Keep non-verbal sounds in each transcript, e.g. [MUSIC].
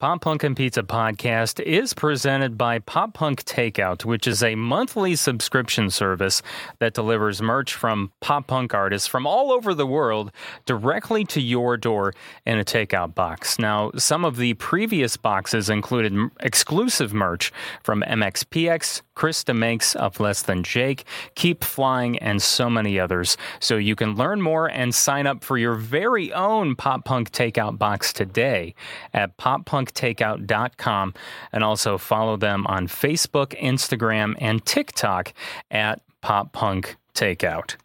Pop Punk and Pizza podcast is presented by Pop Punk Takeout, which is a monthly subscription service that delivers merch from pop punk artists from all over the world directly to your door in a takeout box. Now, some of the previous boxes included exclusive merch from MXPX, Chris Demakes of Less Than Jake, Keep Flying, and so many others. So you can learn more and sign up for your very own Pop Punk Takeout box today at poppunktakeout.com and also follow them on Facebook, Instagram, and TikTok at Pop Punk Takeout.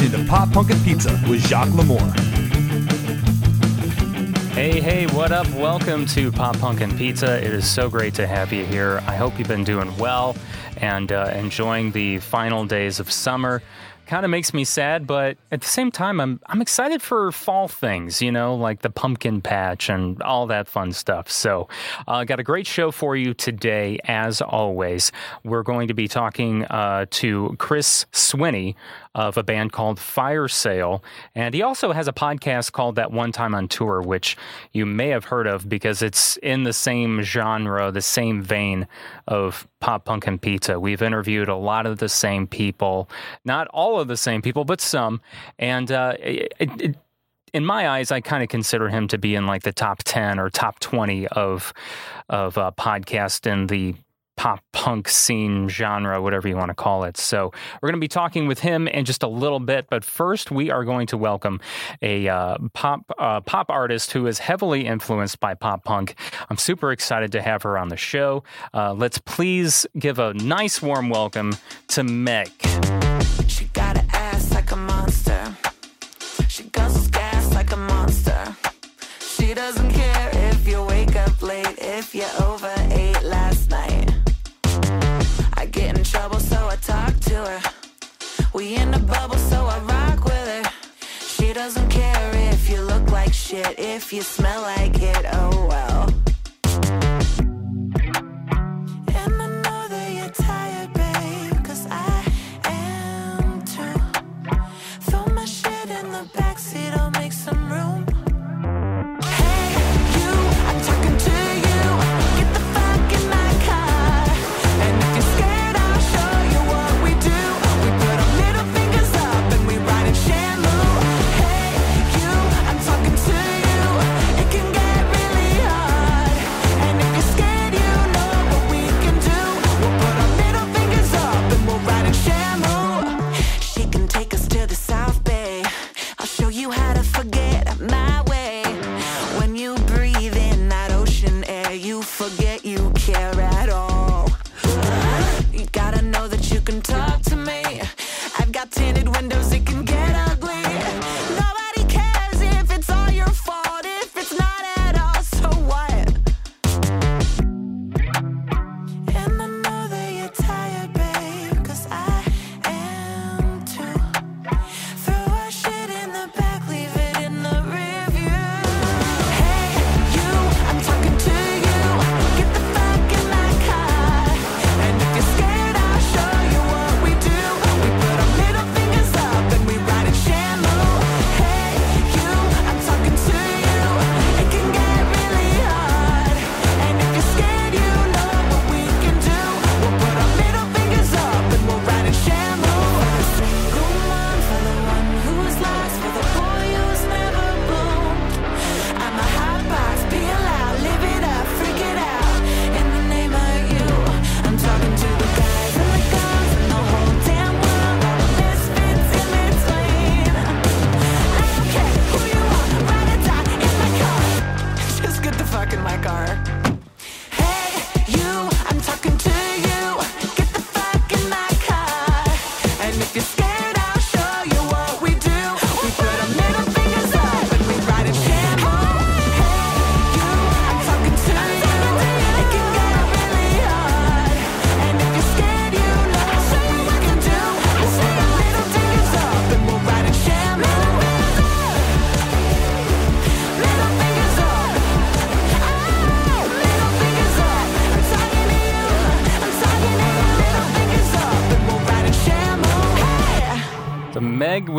Listening to Pop Punk and Pizza with Jacques Lamour. Hey, hey, what up? Welcome to Pop Punk and Pizza. It is so great to have you here. I hope you've been doing well and uh, enjoying the final days of summer. Kind of makes me sad, but at the same time, I'm I'm excited for fall things. You know, like the pumpkin patch and all that fun stuff. So, uh, got a great show for you today. As always, we're going to be talking uh, to Chris Swinney of a band called Fire Sale. And he also has a podcast called That One Time on Tour, which you may have heard of because it's in the same genre, the same vein of pop punk and pizza. We've interviewed a lot of the same people, not all of the same people, but some. And uh, it, it, in my eyes, I kind of consider him to be in like the top 10 or top 20 of, of uh, podcast in the pop punk scene genre, whatever you want to call it. So we're going to be talking with him in just a little bit, but first we are going to welcome a uh, pop uh, pop artist who is heavily influenced by pop punk. I'm super excited to have her on the show. Uh, let's please give a nice warm welcome to Meg. She got an ass like a monster. She guzzles gas like a monster. She doesn't care if you wake up late, if you last night. In trouble, so I talk to her. We in a bubble, so I rock with her. She doesn't care if you look like shit, if you smell like it, oh well.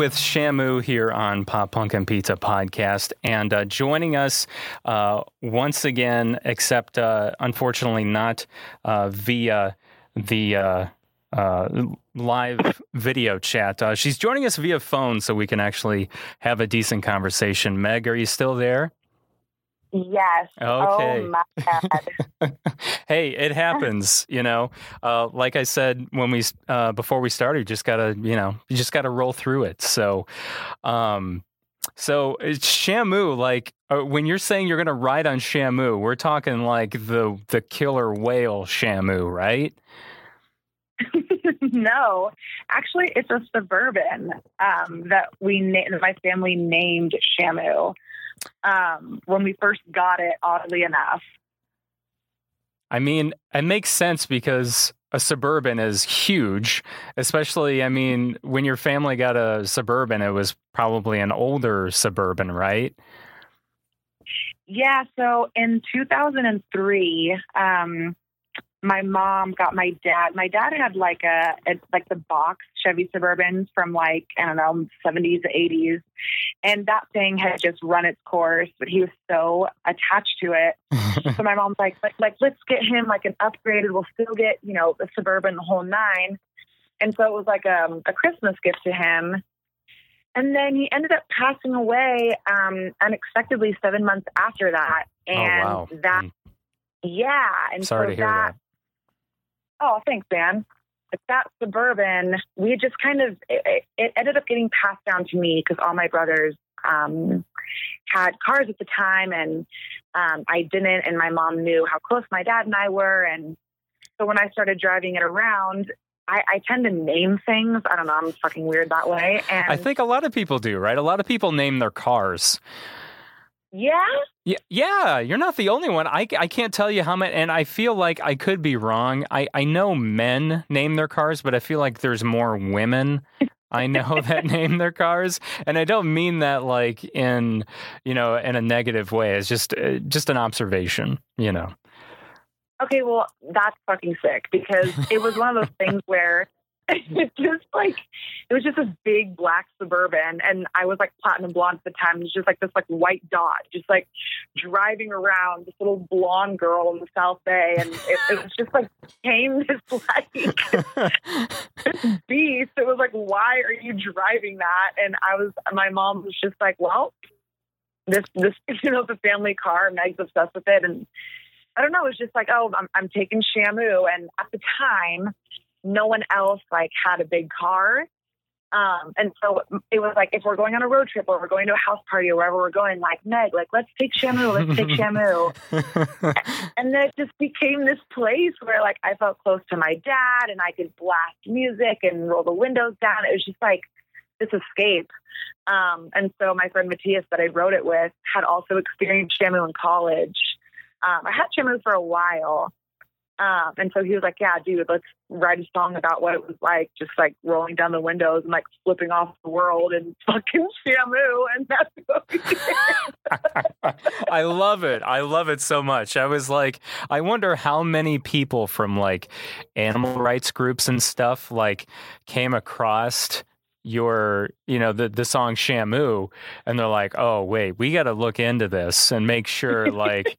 With Shamu here on Pop Punk and Pizza podcast, and uh, joining us uh, once again, except uh, unfortunately not uh, via the uh, uh, live video chat. She's joining us via phone, so we can actually have a decent conversation. Meg, are you still there? Yes. Okay. Oh my [LAUGHS] god. hey, it happens, you know. Uh, like I said when we uh, before we started, you just gotta, you know, you just gotta roll through it. So, um, so it's Shamu. Like uh, when you're saying you're gonna ride on Shamu, we're talking like the the killer whale Shamu, right? [LAUGHS] no, actually, it's a suburban um, that we na- that my family named Shamu um, when we first got it. Oddly enough, I mean, it makes sense because a suburban is huge, especially, I mean, when your family got a suburban, it was probably an older suburban, right? yeah. So in 2003, um, my mom got my dad. My dad had like a, a like the box Chevy Suburbans from like I don't know 70s, 80s, and that thing had just run its course. But he was so attached to it [LAUGHS] so my mom's like, like, like, let's get him like an upgraded. We'll still get, you know, the suburban, the whole nine. And so it was like um, a Christmas gift to him. And then he ended up passing away um, unexpectedly seven months after that. And oh, wow. that, Mm, yeah. And Sorry so to hear that. Oh, thanks, man. But that suburban, we just kind of, it, it ended up getting passed down to me because all my brothers um, had cars at the time and um, I didn't. And my mom knew how close my dad and I were. And so when I started driving it around, I, I tend to name things. I don't know. I'm fucking weird that way. And I think a lot of people do, right? A lot of people name their cars. Yeah, Yeah, yeah, you're not the only one. I, I can't tell you how many, and I feel like I could be wrong. I, I know men name their cars, but I feel like there's more women I know [LAUGHS] that name their cars, and I don't mean that like in you know in a negative way. It's just uh, just an observation, you know. Okay, well, that's fucking sick because it was one of those things [LAUGHS] where [LAUGHS] it just like it was just this big black suburban and I was like platinum blonde at the time. It was just like this like white dot, just like driving around this little blonde girl in the South Bay and it, it was just like came [LAUGHS] this like beast. It was like, why are you driving that? And I was my mom was just like, Well, this this [LAUGHS] you know, the family car, Meg's obsessed with it and I don't know. It was just like, oh, I'm, I'm taking Shamu. And at the time, no one else like had a big car. Um, and so it was like, if we're going on a road trip or we're going to a house party or wherever we're going, like Meg, like let's take Shamu, let's take [LAUGHS] Shamu. and then it just became this place where like I felt close to my dad and I could blast music and roll the windows down. It was just like this escape. Um, and so my friend Matthias that I wrote it with had also experienced Shamu in college. Um, I had Shamu for a while. Um, and so he was like, yeah, dude, let's write a song about what it was like, just like rolling down the windows and like flipping off the world and [LAUGHS] fucking Shamu. And that's what we did. I love it. I love it so much. I was like, I wonder how many people from like animal rights groups and stuff like came across your, you know, the the song Shamu and they're like, "Oh, wait, we got to look into this and make sure like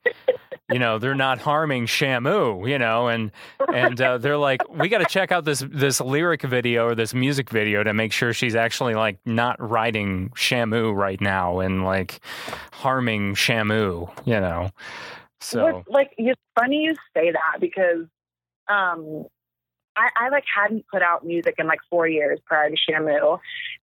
you know they're not harming Shamu, you know, and and uh, they're like, we got to check out this this lyric video or this music video to make sure she's actually like not riding Shamu right now and like harming Shamu, you know. So What's, like it's funny you say that because um I, I like hadn't put out music in like four years prior to Shamu.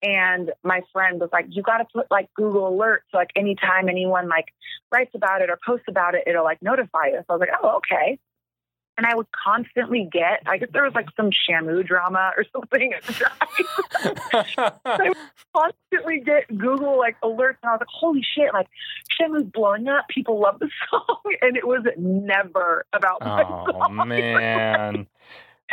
And my friend was like, You gotta put like Google alerts so like anytime anyone like writes about it or posts about it, it'll like notify us. I was like, Oh, okay. And I would constantly get I guess there was like some Shamu drama or [LAUGHS] something at the time. [LAUGHS] I would constantly get Google like alerts, and I was like, "Holy shit! Like, Shamu's blowing up. People love the [LAUGHS] song." And it was never about my oh man.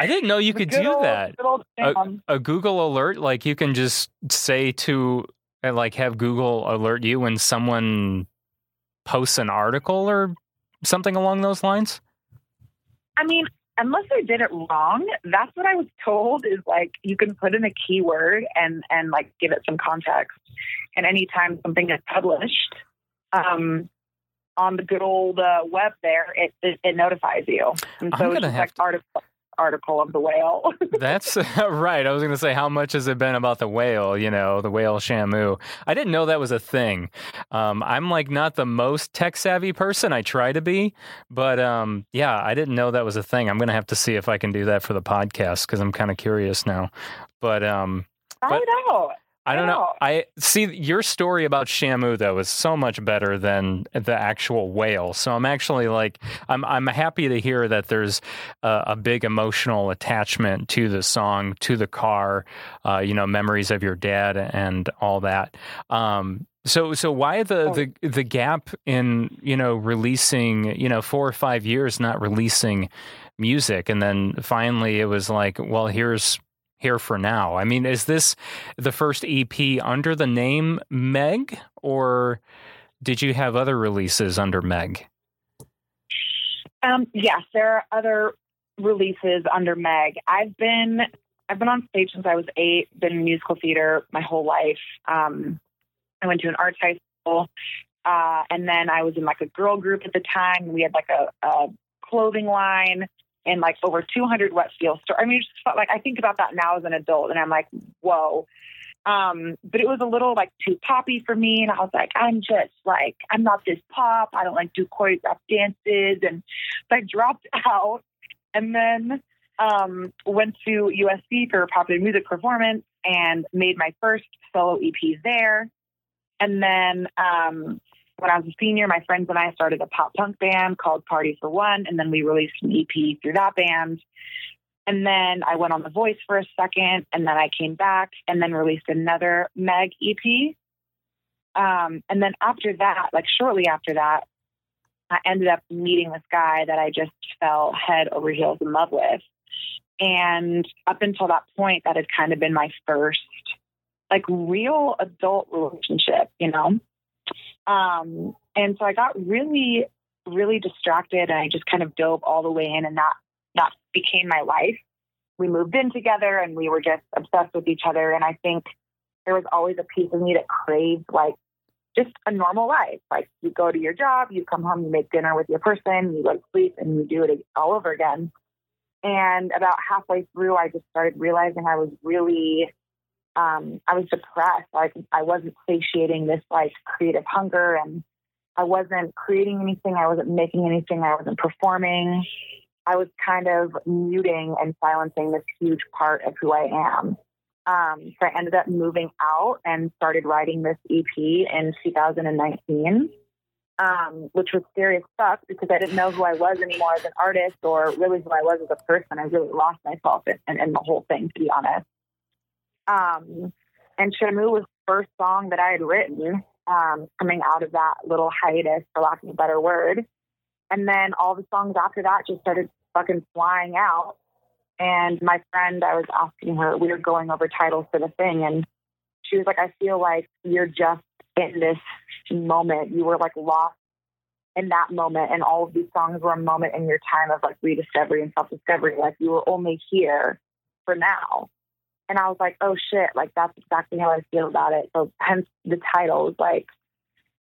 I didn't know you could do old- that. Sam. a Google alert, like you can just say to, uh, like, have Google alert you when someone posts an article or something along those lines. I mean, unless I did it wrong, that's what I was told is like you can put in a keyword and and like give it some context. And anytime something is published um, on the good old uh, web, there it, it it notifies you. And I'm so it's gonna just have like article article of the whale. [LAUGHS] That's [LAUGHS] right. I was going to say, how much has it been about the whale? You know, the whale Shamu. I didn't know that was a thing. Um, I'm like not the most tech savvy person. I try to be, but um, yeah, I didn't know that was a thing. I'm going to have to see if I can do that for the podcast because I'm kind of curious now. But um, I But- know. I don't know. I see your story about Shamu though is so much better than the actual whale. So I'm actually like I'm I'm happy to hear that there's a, a big emotional attachment to the song, to the car, uh, you know, memories of your dad and all that. Um, so so why the, the the gap in you know releasing you know four or five years not releasing music and then finally it was like well here's here for now. I mean, is this the first EP under the name Meg, or did you have other releases under Meg? Um, yes, there are other releases under Meg. I've been I've been on stage since I was eight. Been in musical theater my whole life. Um, I went to an arts high school, uh, and then I was in like a girl group at the time. We had like a, a clothing line and like over 200 Wet Seal store. I mean, just felt like I think about that now as an adult, and I'm like, whoa. Um, but it was a little like too poppy for me, and I was like, I'm just like, I'm not this pop. I don't like do choreographed dances, and so I dropped [LAUGHS] out, and then um, went to USC for popular music performance and made my first solo EP there. And then um, when I was a senior, my friends and I started a pop punk band called Party for One, and then we released an EP through that band. And then I went on The Voice for a second, and then I came back and then released another Meg EP. Um, and then after that, like shortly after that, I ended up meeting this guy that I just fell head over heels in love with. And up until that point, that had kind of been my first, like, real adult relationship, you know? Um, and so I got really, really distracted and I just kind of dove all the way in and that, that became my life. We moved in together and we were just obsessed with each other. And I think there was always a piece of me that craved like just a normal life. Like you go to your job, you come home, you make dinner with your person, you go to sleep and you do it all over again. And about halfway through, I just started realizing I was really, um, I was depressed. Like I wasn't satiating this like creative hunger and I wasn't creating anything. I wasn't making anything. I wasn't performing. I was kind of muting and silencing this huge part of who I am. Um, so I ended up moving out and started writing this EP in 2019, um, which was as fuck because I didn't know who I was anymore as an artist or really who I was as a person. I really lost myself in, in, in the whole thing, to be honest. Um, and Shamu was the first song that I had written um, coming out of that little hiatus, for lack of a better word. And then all the songs after that just started fucking flying out. And my friend, I was asking her, we were going over titles for the thing, and she was like, I feel like you're just in this moment. You were like lost in that moment, and all of these songs were a moment in your time of like rediscovery and self discovery. Like you were only here for now. And I was like, oh shit, like that's exactly how I feel about it. So hence the title is like,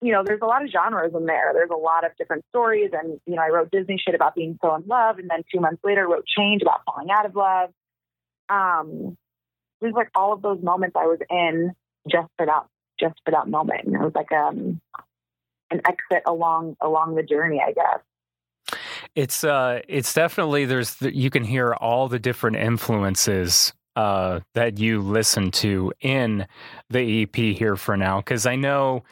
you know, there's a lot of genres in there. There's a lot of different stories. And, you know, I wrote Disney shit about being so in love. And then two months later, wrote Change about falling out of love. Um, it was like all of those moments I was in just for that, just for that moment. And it was like, um, an exit along, along the journey, I guess. It's uh, it's definitely there's you can hear all the different influences uh, that you listen to in the EP here for now. Because I know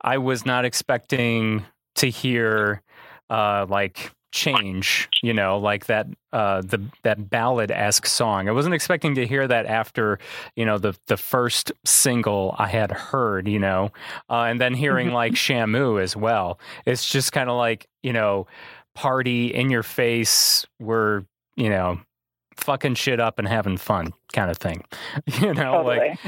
I was not expecting to hear uh, like change, you know, like that uh, the that ballad esque song. I wasn't expecting to hear that after you know the the first single I had heard, you know, uh, and then hearing like Shamu as well. It's just kind of like you know, party in your face. We're you know fucking shit up and having fun kind of thing [LAUGHS] you know like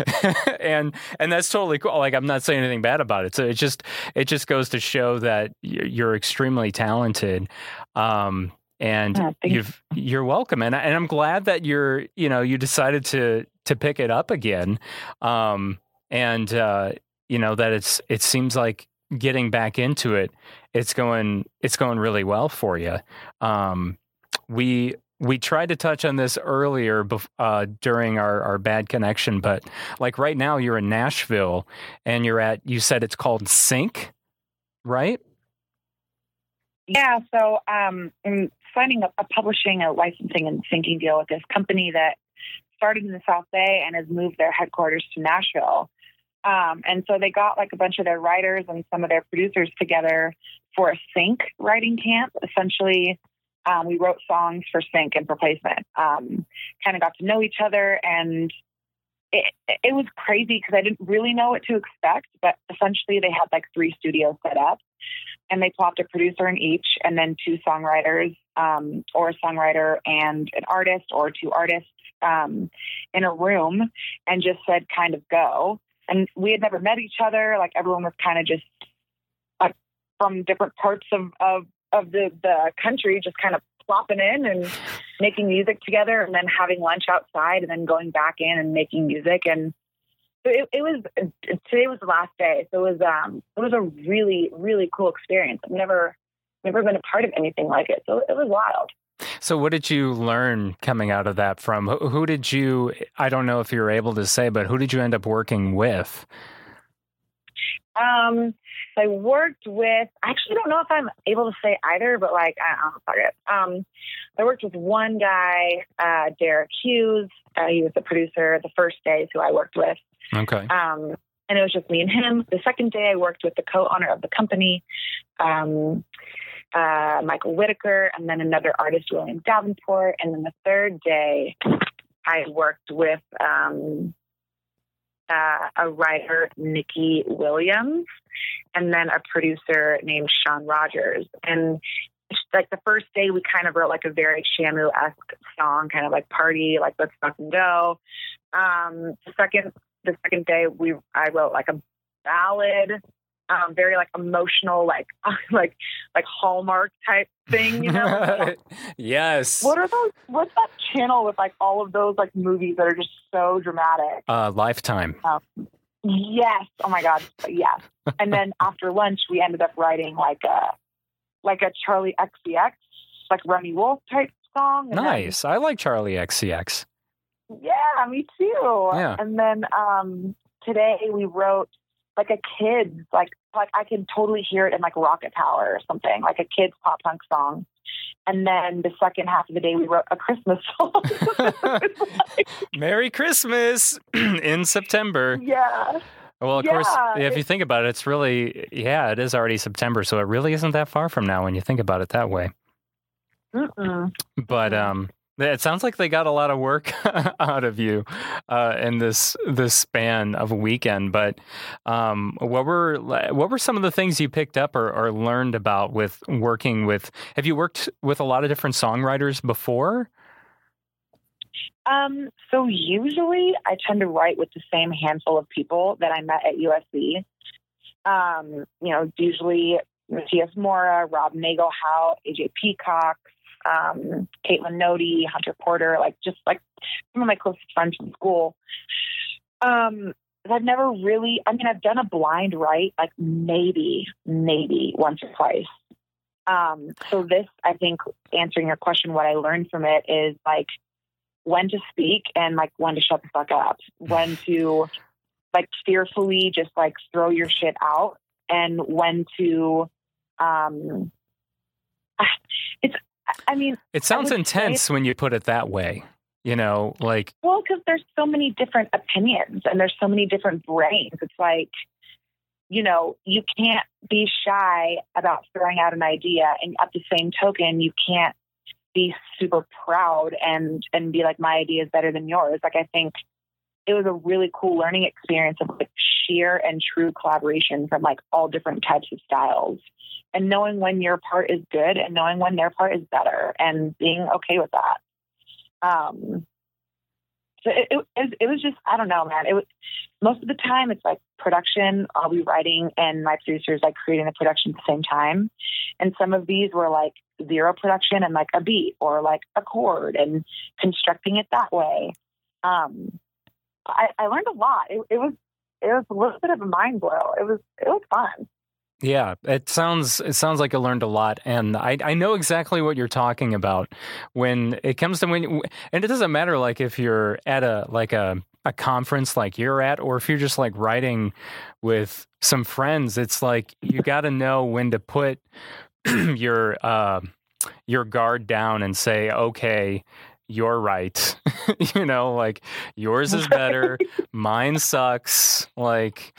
[LAUGHS] and and that's totally cool like i'm not saying anything bad about it so it just it just goes to show that you're extremely talented um and thank you've you're welcome, and I- and I'm glad that you're you know you decided to to pick it up again, um, and uh, you know that it's it seems like getting back into it, it's going it's going really well for you. Um, we we tried to touch on this earlier uh, during our, our bad connection, but like right now you're in Nashville and you're at you said it's called Sync, right? Yeah, so um, I'm signing up a publishing, a licensing, and syncing deal with this company that started in the South Bay and has moved their headquarters to Nashville. Um, and so they got like a bunch of their writers and some of their producers together for a sync writing camp. Essentially, um, we wrote songs for sync and for placement. Um, kind of got to know each other, and it, it was crazy because I didn't really know what to expect. But essentially, they had like three studios set up and they plopped a producer in each and then two songwriters um, or a songwriter and an artist or two artists um, in a room and just said kind of go and we had never met each other like everyone was kind of just from different parts of, of, of the, the country just kind of plopping in and making music together and then having lunch outside and then going back in and making music. And so it, it was today was the last day. So it was um it was a really really cool experience. I've never never been a part of anything like it. So it was wild. So, what did you learn coming out of that from? Who, who did you, I don't know if you're able to say, but who did you end up working with? Um i worked with i actually don't know if i'm able to say either but like i don't know fuck it um i worked with one guy uh derek hughes uh, he was the producer the first day who i worked with Okay. Um, and it was just me and him. The second day, I worked with the co-owner of the company, um, uh, Michael Whitaker, and then another artist, William Davenport. And then the third day, I worked with um, uh, a writer, Nikki Williams, and then a producer named Sean Rogers. And like the first day, we kind of wrote like a very Shamu esque song, kind of like party, like let's fucking go. Um, the second the second day we I wrote like a ballad, um, very like emotional, like [LAUGHS] like like Hallmark type thing, you know. [LAUGHS] yes. what are those? What's that channel with like all of those like movies that are just so dramatic? Uh, lifetime. Yes. Oh my god. Yes. and then [LAUGHS] after lunch, we ended up writing like a like a Charli XCX, like Remi Wolf type song. And then- Nice. I like Charli XCX. Yeah, me too. Yeah. And then um today we wrote like a kid's like like I can totally hear it in like Rocket Power or something, like a kid's pop punk song. And then the second half of the day we wrote a Christmas [LAUGHS] song. [LAUGHS] [LAUGHS] Merry Christmas [CLEARS THROAT] in September. yeah. Well, of course, Yeah, if you think about it, it's really, yeah, it is already September. So it really isn't that far from now when you think about it that way. Mm-mm. But um, it sounds like they got a lot of work [LAUGHS] out of you uh, in this this span of a weekend. But um, what were what were some of the things you picked up or, or learned about with working with? Have you worked with a lot of different songwriters before? Um, so usually I tend to write with the same handful of people that I met at USC. Um, you know, usually Matthias Mora, Rob Nagelhout, AJ Peacock, um, Caitlin Nody, Hunter Porter, like just like some of my closest friends from school. Um, I've never really, I mean, I've done a blind write like maybe, maybe once or twice. Um, so this, I think, answering your question, what I learned from it is like when to speak and like when to shut the fuck up, when to like fearfully just like throw your shit out, and when to, um, it's, I mean, It sounds intense when you put it that way. You know, like Well, because there's so many different opinions and there's so many different brains. It's like, you know, you can't be shy about throwing out an idea, and at the same token, you can't be super proud and and be like, my idea is better than yours. Like, I think it was a really cool learning experience of like sheer and true collaboration from like all different types of styles, and knowing when your part is good and knowing when their part is better, and being okay with that. Um, so it, it, it, was just I don't know, man. It was most of the time it's like production. I'll be writing and my producers like creating the production at the same time. And some of these were like zero production and like a beat or like a chord and constructing it that way. Um, I, I learned a lot. It, it was it was a little bit of a mind blow. It was it was fun. Yeah, it sounds it sounds like I learned a lot, and I I know exactly what you're talking about when it comes to when, and it doesn't matter like if you're at a like a a conference like you're at, or if you're just like writing with some friends. It's like you got to know when to put [CLEARS THROAT] your uh, your guard down and say, okay. You're right. [LAUGHS] you know, like yours is better. [LAUGHS] Mine sucks. Like,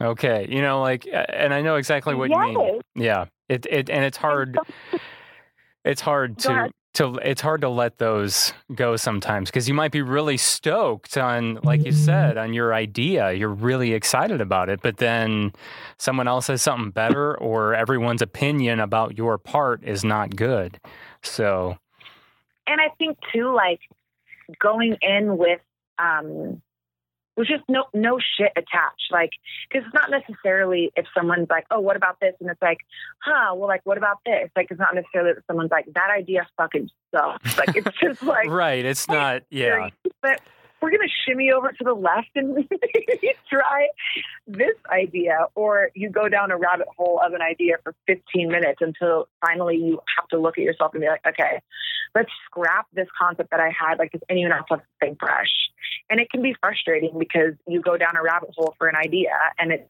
Okay, you know, like, and I know exactly what you mean. Yeah, it it and it's hard. It's hard to to it's hard to let those go sometimes because you might be really stoked on, like you mm-hmm. said, on your idea. You're really excited about it, but then someone else has something better, or everyone's opinion about your part is not good. So and I think too, like going in with um with just no no shit attached, like because it's not necessarily if someone's like, oh, what about this, and it's like, huh, well, like what about this? Like it's not necessarily that someone's like that idea fucking sucks. Like it's just like [LAUGHS] right, it's [LAUGHS] not. Yeah, but we're gonna shimmy over to the left and [LAUGHS] try this idea, or you go down a rabbit hole of an idea for 15 minutes until finally you have to look at yourself and be like, okay, let's scrap this concept that I had. Like, does anyone else have something fresh? And it can be frustrating because you go down a rabbit hole for an idea and it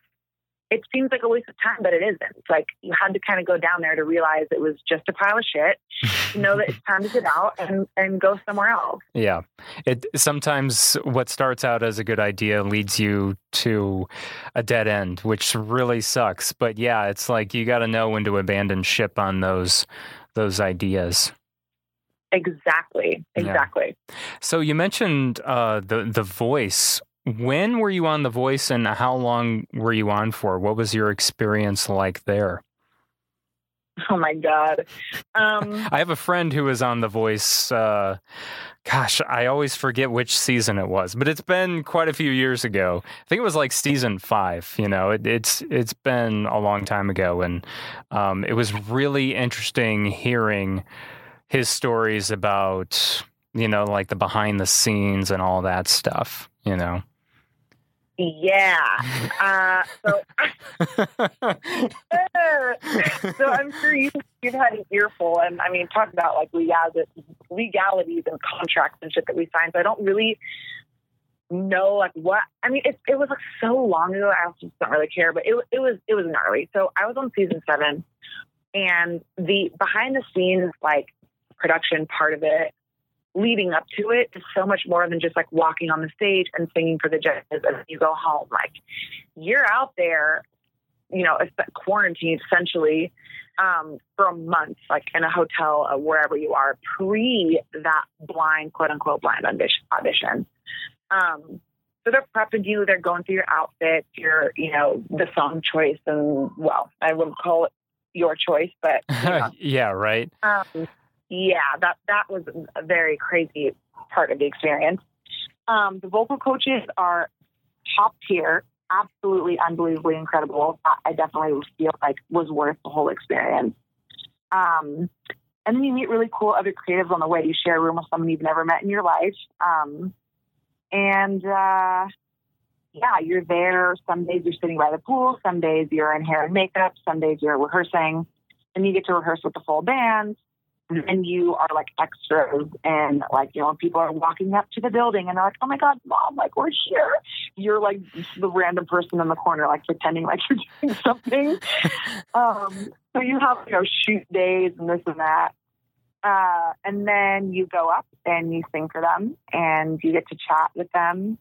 it seems like a waste of time, but it isn't. It's like you had to kind of go down there to realize it was just a pile of shit. to know that it's [LAUGHS] time to get out and and go somewhere else. Yeah. It sometimes what starts out as a good idea leads you to a dead end, which really sucks. But yeah, it's like you got to know when to abandon ship on those those ideas. Exactly. Yeah. Exactly. So you mentioned uh, the the voice. When were you on the voice, and how long were you on for? What was your experience like there? Oh my god. Um, [LAUGHS] I have a friend who was on The Voice. Uh, gosh, I always forget which season it was, but it's been quite a few years ago. I think it was like season five. You know, it, it's it's been a long time ago, and um, it was really interesting hearing his stories about you know like the behind the scenes and all that stuff. You know. Yeah. Uh, so, [LAUGHS] so I'm sure you you've had an earful, and I mean, talk about like legalities, legalities and contracts and shit that we signed. So I don't really know like what. I mean, it it was like so long ago. I just don't really care, but it it was it was gnarly. So I was on season seven, and the behind the scenes like production part of it leading up to it is so much more than just like walking on the stage and singing for the judges and you go home. Like you're out there, you know, quarantined essentially um, for a month, like in a hotel or wherever you are, pre that blind, quote unquote, blind audition. audition. Um, so they're prepping you, they're going through your outfit, your, you know, the song choice, and well, I wouldn't call it your choice, but you [LAUGHS] know, yeah, right. um, yeah, that that was a very crazy part of the experience. Um, the vocal coaches are top tier, absolutely unbelievably incredible. I- definitely feel like was worth the whole experience. Um, and then you meet really cool other creatives on the way. You share a room with someone you've never met in your life. Um, and uh, yeah, you're there. Some days you're sitting by the pool. Some days you're in hair and makeup. Some days you're rehearsing. And you get to rehearse with the full band and you are like extras and like you know people are walking up to the building and they're like oh my god mom like we're here. You're like the random person in the corner like pretending like you're [LAUGHS] doing something. [LAUGHS] Um so you have you know shoot days and this and that. Uh and then you go up and you sing for them and you get to chat with them.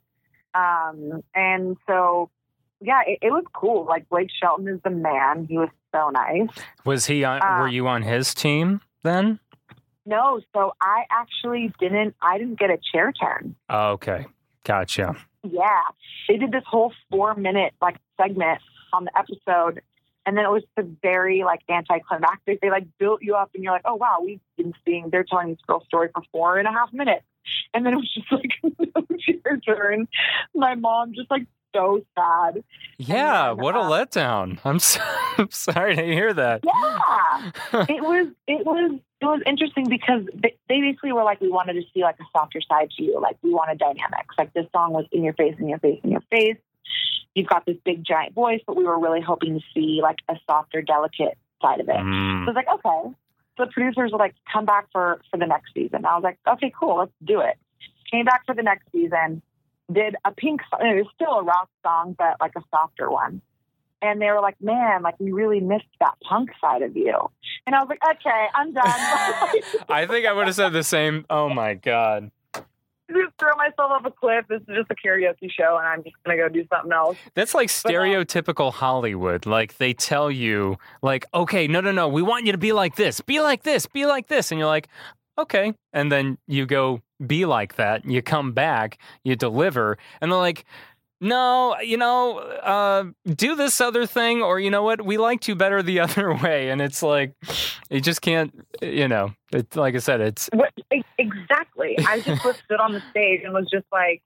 Um and so yeah it, it was cool. Like blake shelton is the man. He was so nice. Was he on? Uh, were you on his team then? No, so I actually didn't. I didn't get a chair turn. Oh, okay, gotcha. Yeah, they did this whole four minute like segment on the episode, and then it was the very like anticlimactic. They like built you up, and you're like, oh wow, we've been seeing. They're telling this girl's story for four and a half minutes, and then it was just like [LAUGHS] no chair turn. My mom just like so sad. Yeah, then, what a uh, letdown. I'm, so, [LAUGHS] I'm sorry to hear that. Yeah, it was it was it was interesting because they basically were like, we wanted to see like a softer side to you, like we wanted dynamics. Like this song was in your face, in your face, in your face. You've got this big giant voice, but we were really hoping to see like a softer, delicate side of it. So I Mm, was like, okay. So the producers were like, come back for for the next season. I was like, okay, cool, let's do it. Came back for the next season, did a pink song. It was still a rock song, but like a softer one. And they were like, man, like we really missed that punk side of you. And I was like, okay, I'm done. [LAUGHS] I think I would have said the same. Oh my God. [LAUGHS] just throw myself off a cliff. This is just a karaoke show, and I'm just gonna go do something else. That's like uh, stereotypical Hollywood. Like they tell you, like, okay, no, no, no, we want you to be like this, be like this, be like this. And you're like, okay. And then you go be like that. You come back, you deliver, and they're like, no, you know, uh, do this other thing, or you know what, we liked you better the [LAUGHS] other way. And it's like, you just can't, you know, it's like I said, it's, What, exactly. I just stood on the stage and was just like,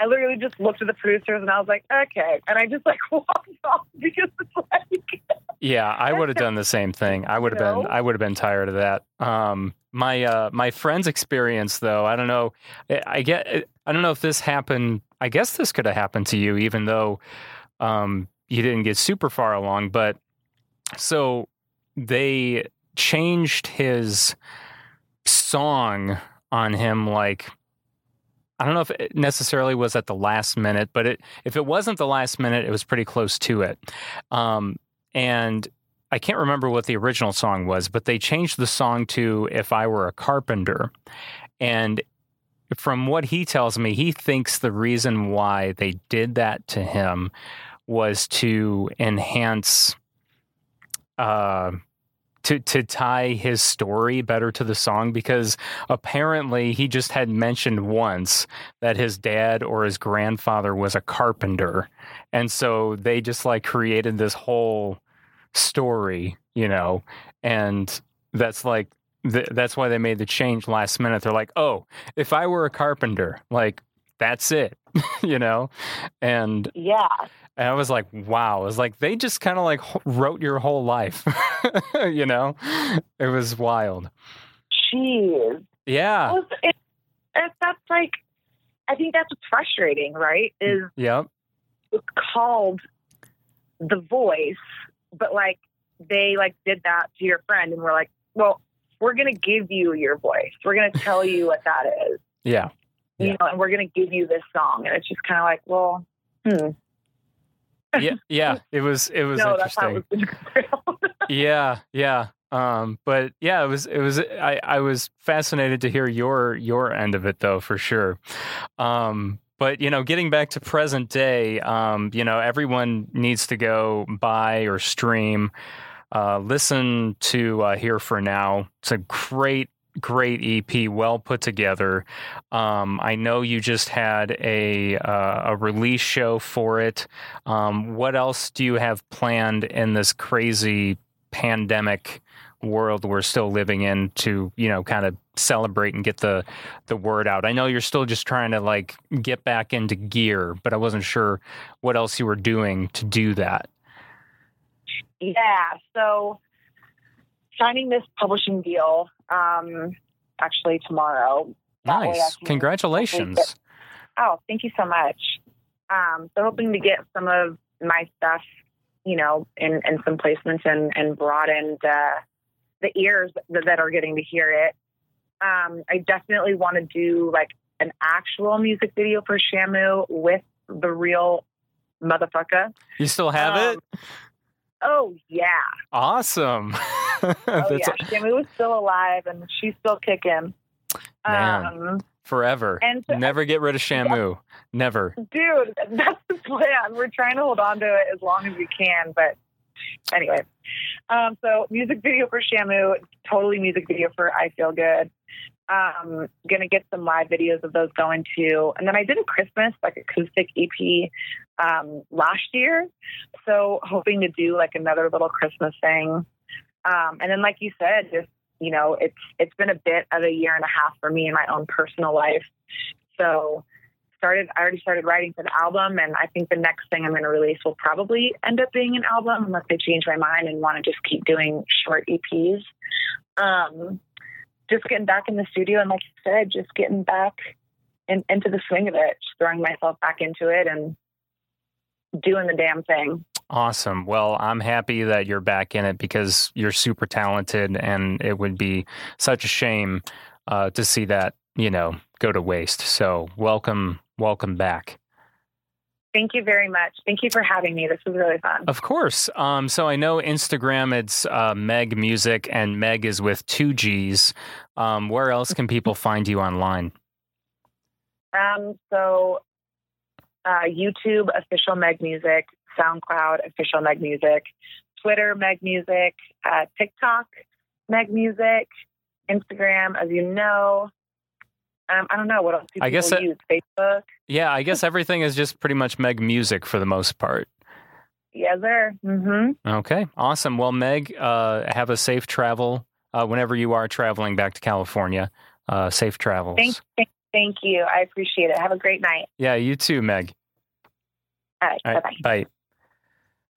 I literally just looked at the producers and I was like, okay. And I just like [LAUGHS] walked off because it's like, [LAUGHS] Yeah, I would have done the same thing. I would have been I would have been tired of that. Um my uh my friend's experience though, I don't know. I- I get I don't know if this happened. I guess this could have happened to you even though um you didn't get super far along, but so they changed his song on him like I don't know if it necessarily was at the last minute, but it if it wasn't the last minute, it was pretty close to it. Um, and I can't remember what the original song was, but they changed the song to "If I Were a Carpenter," and from what he tells me, he thinks the reason why they did that to him was to enhance. Uh, to to tie his story better to the song because apparently he just had mentioned once that his dad or his grandfather was a carpenter and so they just like created this whole story you know and that's like th- that's why they made the change last minute they're like oh if i were a carpenter like that's it [LAUGHS] you know and yeah. and I was like, wow. It was like they just kind of like h- wrote your whole life. [LAUGHS] you know? It was wild. Jeez. Yeah. Well, it, it, that's like, I think that's frustrating, right? Is Yep. Called the voice, but like they like did that to your friend and we're like, well, we're gonna give you your voice. We're gonna tell you what that is. Yeah. You Yeah. know, and we're gonna give you this song. And it's just kinda like, well, hmm. Yeah. Yeah. It was it was [LAUGHS] no, interesting. [LAUGHS] yeah. Yeah. Um, but yeah, it was it was I, I was fascinated to hear your your end of it though, for sure. Um but you know, getting back to present day, um, you know, everyone needs to go buy or stream uh, listen to uh, Here for Now. It's a great, great EP, well put together. Um, I know you just had a uh, a release show for it. Um, what else do you have planned in this crazy pandemic world we're still living in to you know kind of celebrate and get the the word out? I know you're still just trying to like get back into gear, but I wasn't sure what else you were doing to do that. Yeah. So signing this publishing deal, um, actually tomorrow. That way I Nice, congratulations. Oh, thank you so much. Um, so hoping to get some of my stuff, you know, in, in some placements and, and broadened uh, the ears that, that are getting to hear it. Um, I definitely want to do like an actual music video for Shamu with the real motherfucker. You still have Um, it? Oh yeah. Awesome. [LAUGHS] Oh That's yeah. Shamu was still alive and she's still kicking. Man. Um, forever. and so, Never get rid of Shamu. Never. dude, [LAUGHS] that's the plan. We're trying to hold on to it as long as we can, but anyway. Um, so music video for Shamu, totally music video for I Feel Good. Um, gonna get some live videos of those going too. And then I did a Christmas like acoustic EP um, last year. So hoping to do like another little Christmas thing. Um, and then like you said, just you know, it's it's been a bit of a year and a half for me in my own personal life. So started. I already started writing for the album, and I think the next thing I'm going to release will probably end up being an album, unless I change my mind and want to just keep doing short EPs. Um, just getting back in the studio, and like you said, just getting back in, into the swing of it, just throwing myself back into it, and doing the damn thing. Awesome. Well, I'm happy that you're back in it because you're super talented, and it would be such a shame uh, to see that you know go to waste. So, welcome, welcome back. Thank you very much. Thank you for having me. This was really fun. Of course. Um, so I know Instagram, it's uh, Meg Music, and Meg is with two G's. Um, where else can people find you online? Um, so uh, YouTube official Meg Music, SoundCloud official Meg Music, Twitter Meg Music, uh, TikTok Meg Music, Instagram, as you know. Um, I don't know what else do I guess that- use. Facebook. Yeah, I guess everything is just pretty much Meg Music for the most part. Yes, sir. Mm-hmm. Okay, awesome. Well, Meg, uh, have a safe travel uh, whenever you are traveling back to California. Uh, safe travels. Thank, thank, thank you. I appreciate it. Have a great night. Yeah, you too, Meg. All right. All bye-bye. bye.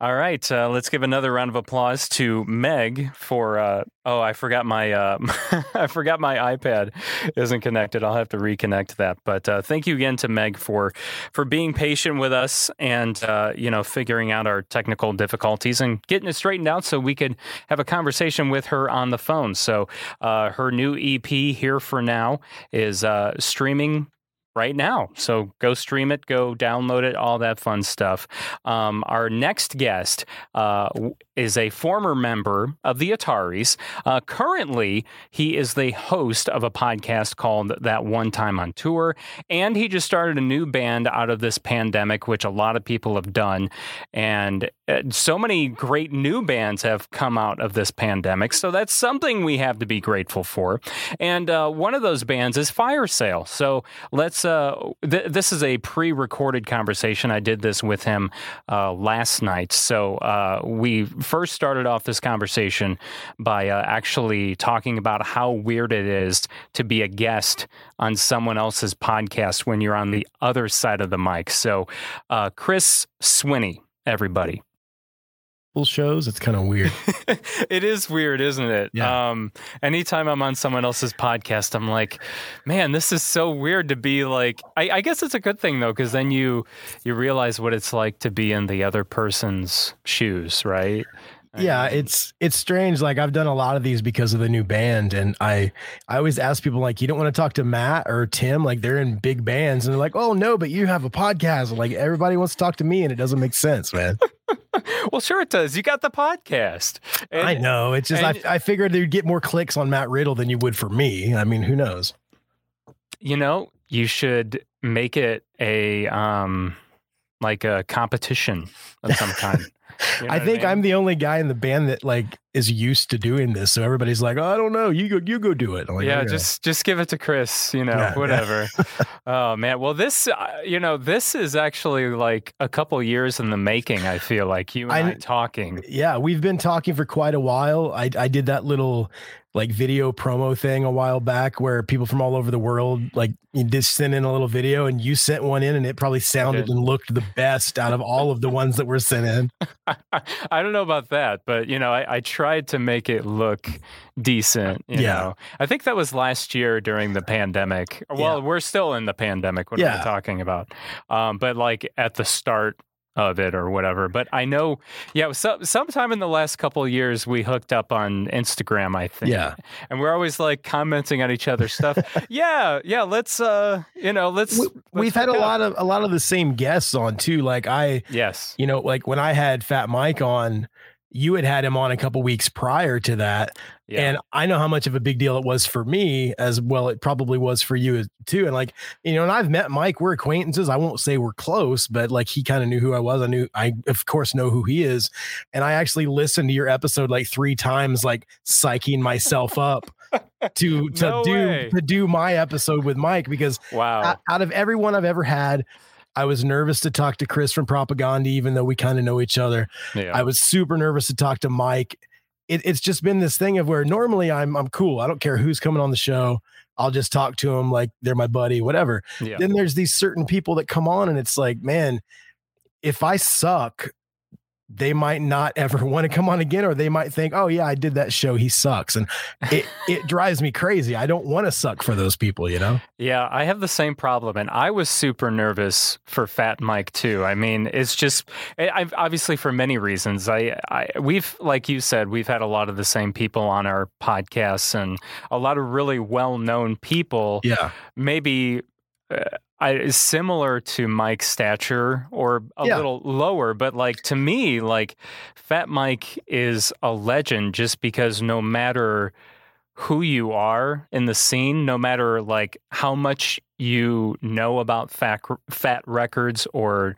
All right, uh, let's give another round of applause to Meg for. Uh, oh, I forgot my uh, [LAUGHS] I forgot my iPad isn't connected. I'll have to reconnect that. But uh, thank you again to Meg for for being patient with us and uh, you know figuring out our technical difficulties and getting it straightened out so we could have a conversation with her on the phone. So uh, her new EP here for now is streaming right now. So go stream it, go download it, all that fun stuff. Um, our next guest uh, is a former member of the Ataris. Uh, currently, he is the host of a podcast called That One Time on Tour, and he just started a new band out of this pandemic, which a lot of people have done. And uh, so many great new bands have come out of this pandemic. So that's something we have to be grateful for. And uh, one of those bands is Fire Sale. So let's. Uh, th- this is a pre-recorded conversation. I did this with him uh, last night. So uh, we first started off this conversation by uh, actually talking about how weird it is to be a guest on someone else's podcast when you're on the other side of the mic. So uh, Chris Swinney, everybody. Shows, it's kind of weird. [LAUGHS] it is weird, isn't it? Yeah. Um, anytime I'm on someone else's podcast, I'm like, man, this is so weird to be like. I, I guess it's a good thing though, because then you you realize what it's like to be in the other person's shoes, right? yeah, it's it's strange. Like I've done a lot of these because of the new band, and I I always ask people like, you don't want to talk to Matt or Tim, like they're in big bands, and they're like, oh no, but you have a podcast. Like everybody wants to talk to me, and it doesn't make sense, man. [LAUGHS] [LAUGHS] well, sure it does. You got the podcast. And- I know. It's just and- I, I figured you'd get more clicks on Matt Riddle than you would for me. I mean, who knows? You know, you should make it a um like a competition of some kind. [LAUGHS] You know I think mean? I'm the only guy in the band that like is used to doing this. So everybody's like, oh, I don't know. You go, you go do it. Like, yeah, "Okay." just just give it to Chris, you know, Yeah, yeah. whatever. [LAUGHS] oh man, well this uh, you know, this is actually like a couple years in the making, I feel like you and I, I- talking. Yeah, we've been talking for quite a while. I I did that little like video promo thing a while back where people from all over the world like you just sent in a little video and you sent one in and it probably sounded and looked the best out of all of the ones that were sent in. [LAUGHS] I don't know about that, but you know, I, I tried to make it look decent. You Yeah. know, I think that was last year during the pandemic. Well, we're still in the pandemic. What Yeah. we're talking about, um, but like at the start of it or whatever. But I know, yeah, so, sometime in the last couple of years we hooked up on Instagram. I think, Yeah. and we're always like commenting on each other's stuff. [LAUGHS] yeah, yeah. Let's, uh, you know, let's. We, we've had a up. lot of a lot of the same guests on too. Like I Yes. you know, like when I had Fat Mike on, you had had him on a couple weeks prior to that. Yeah. And I know how much of a big deal it was for me as well. It probably was for you too. And like, you know, and I've met Mike, we're acquaintances. I won't say we're close, but like he kind of knew who I was. I knew, I of course know who he is. And I actually listened to your episode like three times, like psyching myself up [LAUGHS] to, to No do, way. to do my episode with Mike because wow. out, out of everyone I've ever had, I was nervous to talk to Chris from Propagandhi, even though we kind of know each other. yeah. I was super nervous to talk to Mike. It, it's just been this thing of where normally I'm I'm cool. I don't care who's coming on the show. I'll just talk to them like they're my buddy, whatever. Yeah. Then there's these certain people that come on and it's like, man, if I suck, they might not [LAUGHS] ever want to come on again, or they might think, oh yeah, I did that show. He sucks. And it, it drives me crazy. I don't want to suck for those people, you know? Yeah, I have the same problem, and I was super nervous for Fat Mike too. I mean, it's just, I, I've obviously for many reasons. I, I, we've, like you said, we've had a lot of the same people on our podcasts, and a lot of really well-known people. Yeah. Maybe. Eh, I, is similar to Mike's stature or a Yeah. little lower, but like to me, like Fat Mike is a legend just because no matter who you are in the scene, no matter like how much you know about fat fat records or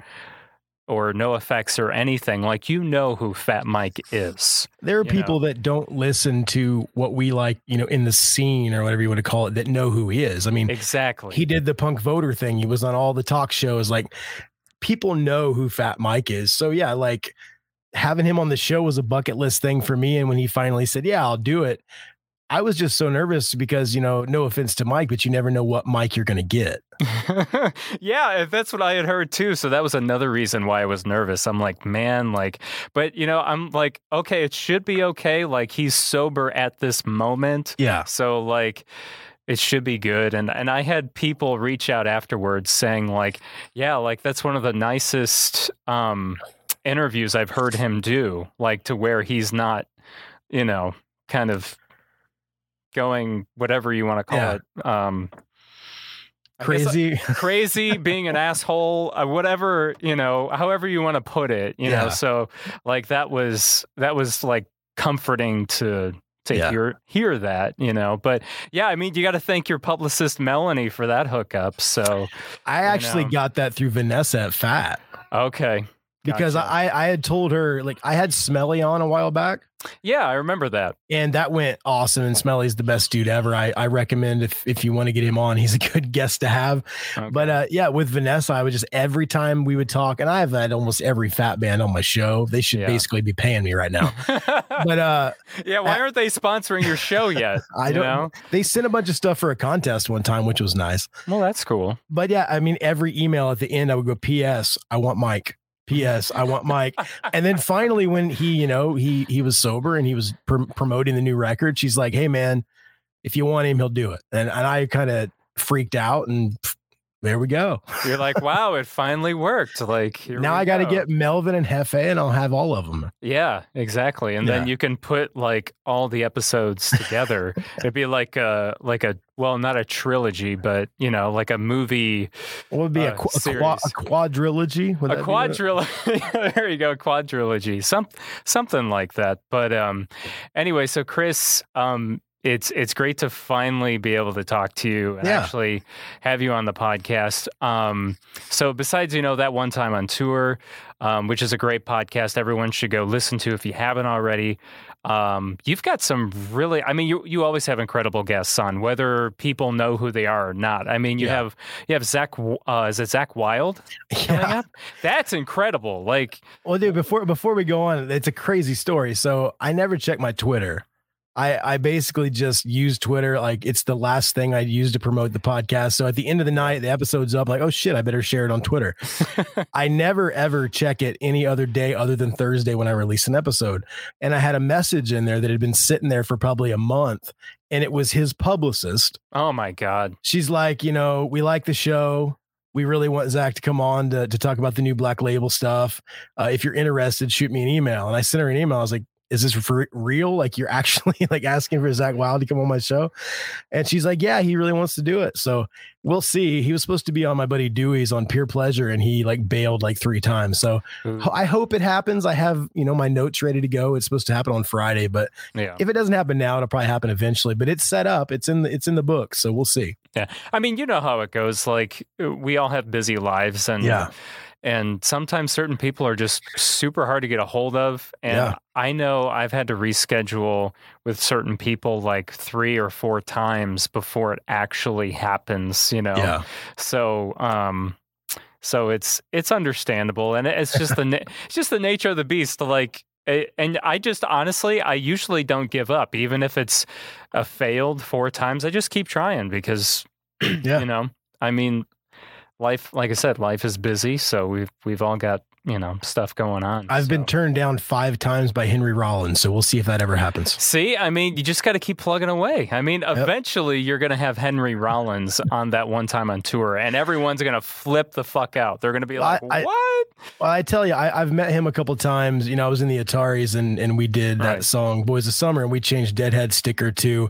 or NOFX or anything, like you know who Fat Mike is. There are You people that don't listen to what we like, you know, in the scene or whatever you want to call it, that know who he is. I mean, Exactly. he did the punk voter thing. He was on all the talk shows. Like, people know who Fat Mike is. So, yeah, like having him on the show was a bucket list thing for me. And when he finally said, Yeah, I'll do it, I was just so nervous because, you know, no offense to Mike, but you never know what Mike you're going to get. [LAUGHS] yeah, that's what I had heard too. So that was another reason why I was nervous. I'm like, man, like, but you know, I'm like, okay, it should be okay. Like he's sober at this moment. Yeah. So like it should be good. And and I had people reach out afterwards saying like, yeah, like that's one of the nicest um interviews I've heard him do, like to where he's not, you know, kind of going whatever you want to call Yeah. it. Um I guess Crazy. [LAUGHS] crazy, being an asshole, uh, whatever you know, however you want to put it, you know. So like that was that was like comforting to to Yeah. hear hear that, you know. But yeah, I mean, you got to thank your publicist Melanie for that hookup. So I actually know. got that through Vanessa at Fat okay, because Gotcha. I, I had told her, like, I had Smelly on a while back. yeah, I remember that. and that went awesome. And Smelly's the best dude ever. I, I recommend if if you want to get him on, he's a [LAUGHS] good guest to have. Okay. But uh, yeah, with Vanessa, I would just every time we would talk, and I've had almost every fat band on my show. They should Yeah. basically be paying me right now. [LAUGHS] But uh, yeah, why aren't they sponsoring your show [LAUGHS] yet? I don't. know? They sent a bunch of stuff for a contest one time, which was nice. Well, that's cool. But yeah, I mean, every email at the end, I would go, "P.S. I want Mike." P.S. I want Mike. And then finally, when he, you know, he he was sober and he was pr- promoting the new record, she's like, "Hey, man, if you want him, he'll do it." And and I kind of freaked out, and there we go. You're like, [LAUGHS] wow, it finally worked. Like here now I got to go. get Melvin and Hefe, and I'll have all of them. Yeah, exactly. And then you can put like all the episodes together. [LAUGHS] It'd be like a like a well, not a trilogy, but you know, like a movie, What would be a, Uh, qu- a, qua- series. a quadrilogy? Would a quadrilogy. [LAUGHS] there you go, quadrilogy. Some something like that. But um anyway, so Chris, um it's it's great to finally be able to talk to you and Yeah. actually have you on the podcast. Um, so besides, you know, that one time on tour, um, which is a great podcast, everyone should go listen to if you haven't already. Um, you've got some really, I mean, you you always have incredible guests on, whether people know who they are or not. I mean, you Yeah. have you have Zach, uh, is it Zakk Wylde Yeah. up? That's incredible. Like, Well, dude, before before we go on, it's a crazy story. So I never check my Twitter. I I basically just use Twitter like it's the last thing I use to promote the podcast. So at the end of the night, the episode's up. Like, oh shit, I better share it on Twitter. [LAUGHS] I never ever check it any other day other than Thursday when I release an episode. And I had a message in there that had been sitting there for probably a month, and it was his publicist. oh my god, She's like, you know, we like the show. We really want Zakk to come on to, to talk about the new Black Label stuff. Uh, if you're interested, shoot me an email. And I sent her an email. I was like, is this for real? Like you're actually [LAUGHS] like asking for Zakk Wylde to come on my show? And she's like, yeah, he really wants to do it. So we'll see. He was supposed to be on my buddy Dewey's on Pure Pleasure, and he like bailed like three times. So hmm. ho- I hope it happens. I have you know my notes ready to go. It's supposed to happen on Friday, but yeah. if it doesn't happen now, it'll probably happen eventually. But it's set up. It's in the it's in the book. So we'll see. Yeah. I mean, you know how it goes. Like we all have busy lives and Yeah. And sometimes certain people are just super hard to get a hold of. And Yeah. I know I've had to reschedule with certain people like three or four times before it actually happens, you know. Yeah. So um so it's it's understandable and it's just the it's just the nature of the beast like And I just honestly, I usually don't give up, even if it's a failed four times. I just keep trying because, [CLEARS THROAT] Yeah. you know, I mean, life, like I said, life is busy. So we've, we've all got, you know, stuff going on. I've been turned down five times by Henry Rollins, so we'll see if that ever happens. See, I mean, you just got to keep plugging away. I mean, eventually you're going to have Henry Rollins on that one time on tour, and everyone's going to flip the fuck out. They're going to be like, I- what? Well, I tell you, I, I've met him a couple times. You know, I was in the Ataris and and we did that Right. song "Boys of Summer" and we changed Deadhead sticker to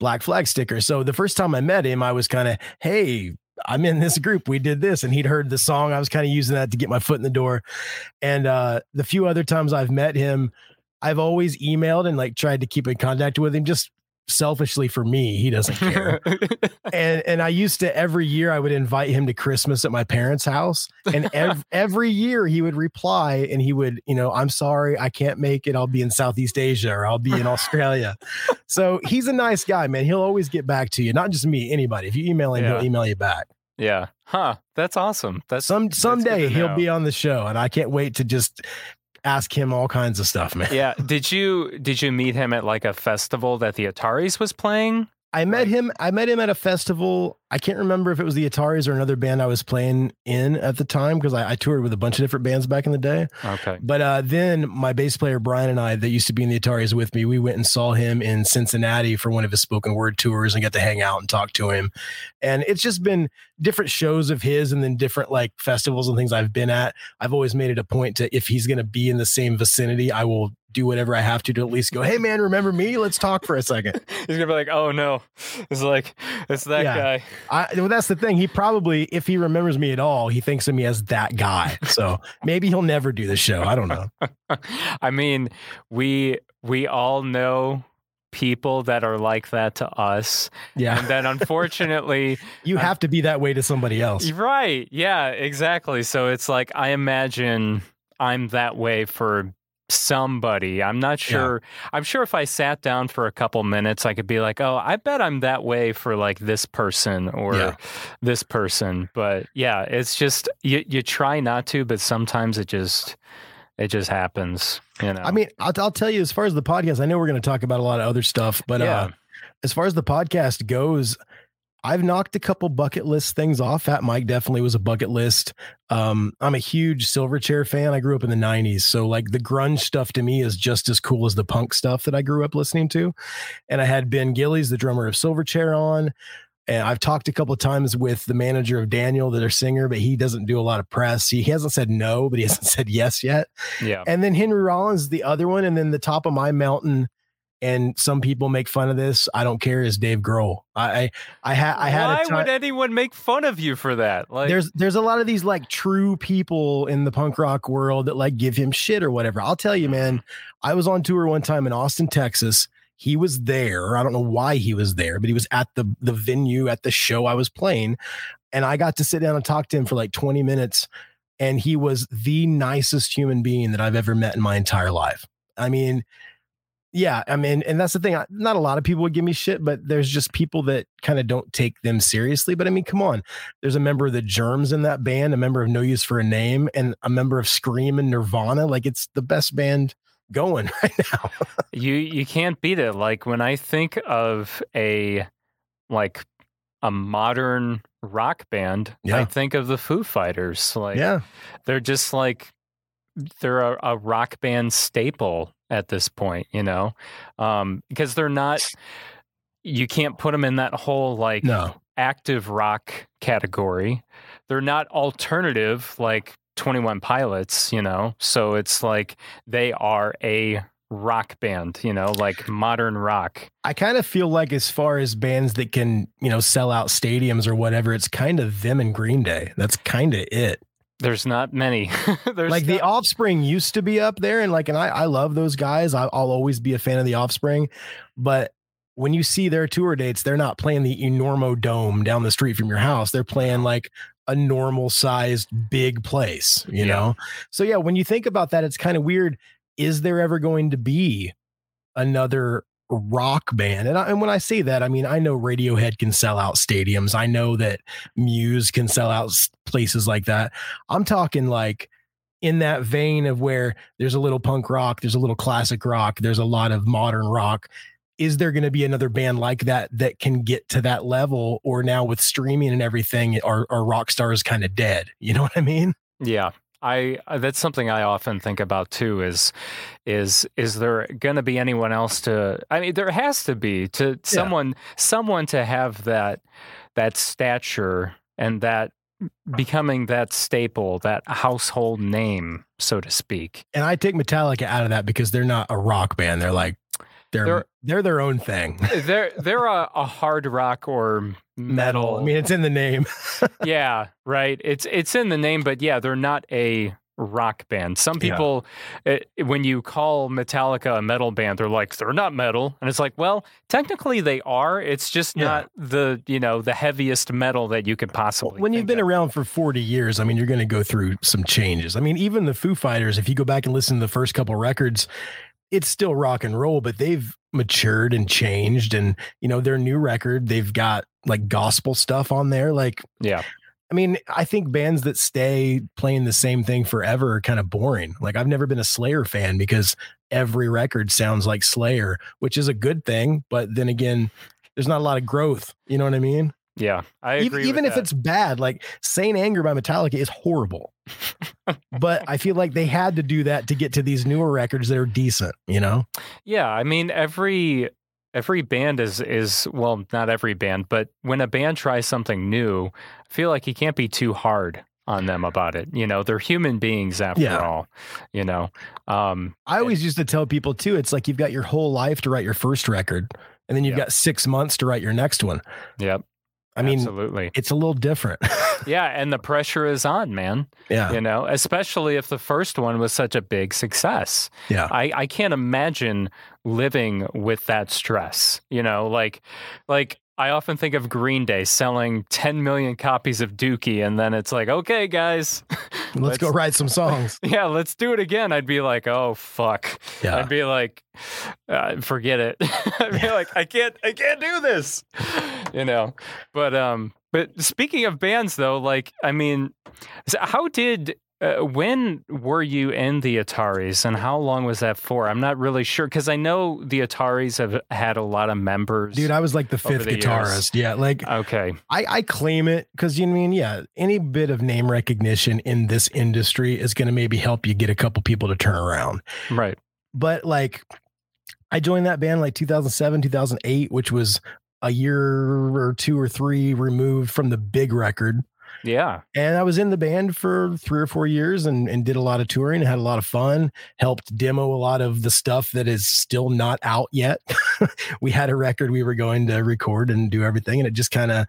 Black Flag sticker. So the first time I met him, I was kind of, hey. I'm in this group. We did this, and he'd heard the song. I was kind of using that to get my foot in the door. And uh, the few other times I've met him, I've always emailed and like tried to keep in contact with him, just selfishly for me. He doesn't care. [LAUGHS] and and I used to every year I would invite him to Christmas at my parents' house, and ev- [LAUGHS] every year he would reply and he would, you know, I'm sorry I can't make it. I'll be in Southeast Asia or I'll be in Australia. [LAUGHS] so he's a nice guy, man. He'll always get back to you, not just me, anybody. If you email him, Yeah. he'll email you back. yeah. Huh. That's awesome. That's Some that's someday to he'll be on the show, and I can't wait to just ask him all kinds of stuff, man. yeah. Did you did you meet him at like a festival that the Ataris was playing? I met him. I met him at a festival. I can't remember if it was the Ataris or another band I was playing in at the time because I, I toured with a bunch of different bands back in the day. Okay. But uh, then my bass player Brian and I, that used to be in the Ataris with me, we went and saw him in Cincinnati for one of his spoken word tours and got to hang out and talk to him. And it's just been different shows of his and then different like festivals and things I've been at. I've always made it a point to if he's going to be in the same vicinity, I will do whatever I have to to at least go, hey man, remember me? Let's talk for a second. [LAUGHS] He's gonna be like, oh no, it's like it's that Yeah. guy. I, well, that's the thing. He probably, if he remembers me at all, he thinks of me as that guy. So [LAUGHS] maybe he'll never do the show. I don't know. [LAUGHS] I mean, we we all know people that are like that to us, Yeah. and then unfortunately, You have to be that way to somebody else. right? Yeah, exactly. So it's like I imagine I'm that way for somebody. I'm not sure. I'm sure if I sat down for a couple minutes, I could be like, oh, I bet I'm that way for like this person or Yeah. this person. But yeah, it's just you. You try not to, but sometimes it just it just happens. You know. I mean, I'll, I'll tell you, as far as the podcast, I know we're going to talk about a lot of other stuff, but Yeah. uh, as far as the podcast goes, I've knocked a couple bucket list things off. Fat Mike definitely was a bucket list. Um, I'm a huge Silverchair fan. I grew up in the 90s. So, like, the grunge stuff to me is just as cool as the punk stuff that I grew up listening to. And I had Ben Gillies, the drummer of Silverchair, on. And I've talked a couple of times with the manager of Daniel, their singer, but he doesn't do a lot of press. He, he hasn't said no, but he [LAUGHS] hasn't said yes yet. yeah. And then Henry Rollins, is the other one, and then the top of my mountain. And some people make fun of this. I don't care. Is Dave Grohl? I I, I had I had Why a time. would anyone make fun of you for that? Like, there's there's a lot of these like true people in the punk rock world that like give him shit or whatever. I'll tell you, man. Mm-hmm. I was on tour one time in Austin, Texas. He was there. I don't know why he was there, but he was at the the venue at the show I was playing, and I got to sit down and talk to him for like 20 minutes. And he was the nicest human being that I've ever met in my entire life. I mean, yeah, I mean, and that's the thing. Not a lot of people would give me shit, but there's just people that kind of don't take them seriously. But I mean, come on. There's a member of the Germs in that band, a member of No Use for a Name, and a member of Scream and Nirvana. Like it's the best band going [LAUGHS] right now. you you can't beat it. Like when I think of a like a modern rock band, I think of the Foo Fighters. Like yeah, they're just like they're a, a rock band staple at this point, you know, um, because they're not. You can't put them in that whole like no, active rock category. They're not alternative like 21 Pilots, you know. So it's like they are a rock band, you know, like modern rock. I kind of feel like as far as bands that can, you know, sell out stadiums or whatever, it's kind of them and Green Day. That's kind of it. There's not many. [LAUGHS] There's like the offspring used to be up there and like and i, I love those guys. I, i'll always be a fan of the offspring but when you see their tour dates they're not playing the enormo dome down the street from your house. They're playing like a normal sized big place you Yeah. know? So yeah when you think about that it's kind of weird. Is there ever going to be another rock band and, I, and when i say that i mean i know radiohead can sell out stadiums i know that muse can sell out places like that i'm talking like in that vein of where there's a little punk rock, there's a little classic rock, there's a lot of modern rock. Is there going to be another band like that that can get to that level? Or now with streaming and everything, are, are rock stars kind of dead? You know what I mean? Yeah. I uh, that's something I often think about too is is is there going to be anyone else to I mean there has to be to someone someone to have that that stature and that becoming that staple that household name so to speak. And I take Metallica out of that because they're not a rock band. They're like they're they're, They're- their own thing. they're they're [LAUGHS] a, a hard rock or metal. I mean, it's in the name. [LAUGHS] yeah, right. It's it's in the name, but yeah, they're not a rock band. Some Yeah. people, eh, when you call Metallica a metal band, they're like they're not metal, and it's like, well, technically they are. It's just Yeah. not the you know the heaviest metal that you could possibly. when you've been of. around for 40 years, I mean, you're going to go through some changes. I mean, even the Foo Fighters, if you go back and listen to the first couple records, it's still rock and roll, but they've matured and changed. And, you know, their new record, they've got like gospel stuff on there. Like, yeah, I mean, I think bands that stay playing the same thing forever are kind of boring. Like, I've never been a Slayer fan because every record sounds like Slayer, which is a good thing. But then again, there's not a lot of growth. You know what I mean? Yeah, I even, agree. even with if that. it's bad like saint anger by metallica is horrible [LAUGHS] but i feel like they had to do that to get to these newer records that are decent you know Yeah, I mean every every band is is well, not every band, but when a band tries something new, I feel like you can't be too hard on them about it. You know, they're human beings after Yeah. all. You know, um, i always used to tell people too it's like you've got your whole life to write your first record and then you've Yeah. got six months to write your next one yep. I mean absolutely. it's a little different [LAUGHS] Yeah, and the pressure is on, man. yeah You know, especially if the first one was such a big success. yeah I, I can't imagine living with that stress. You know, like like I often think of Green Day selling 10 million copies of Dookie, and then it's like, okay, guys, [LAUGHS] let's go write some songs [LAUGHS] yeah, let's do it again. I'd be like, oh fuck. yeah I'd be like, uh, forget it. [LAUGHS] I'd be like, I can't, I can't do this. You know, but um, but speaking of bands, though, like, I mean, how did uh, when were you in the Ataris, and how long was that for? I'm not really sure because I know the Ataris have had a lot of members. dude i was like the fifth the years. guitarist yeah like okay, I, I claim it because you know, I mean, yeah, any bit of name recognition in this industry is going to maybe help you get a couple people to turn around. right, But like, I joined that band like 2007, 2008, which was a year or two or three removed from the big record. Yeah, And I was in the band for three or four years and, and did a lot of touring, had a lot of fun, helped demo a lot of the stuff that is still not out yet. [LAUGHS] we had a record we were going to record and do everything. And it just kind of,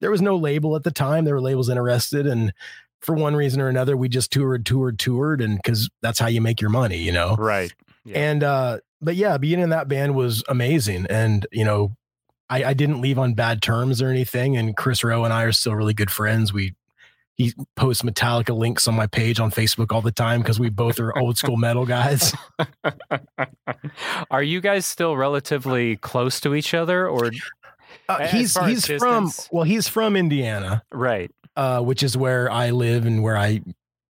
there was no label at the time. There were labels interested. And for one reason or another, we just toured, toured, toured. And because that's how you make your money, you know? right. Yeah. And, uh, but yeah, being in that band was amazing. And, you know, I, I didn't leave on bad terms or anything. And Kris Roe and I are still really good friends. We, he posts Metallica links on my page on Facebook all the time because we both are old school metal guys. [LAUGHS] Are you guys still relatively close to each other, or Uh, As he's far he's from well, he's from Indiana, right? uh, which is where I live and where I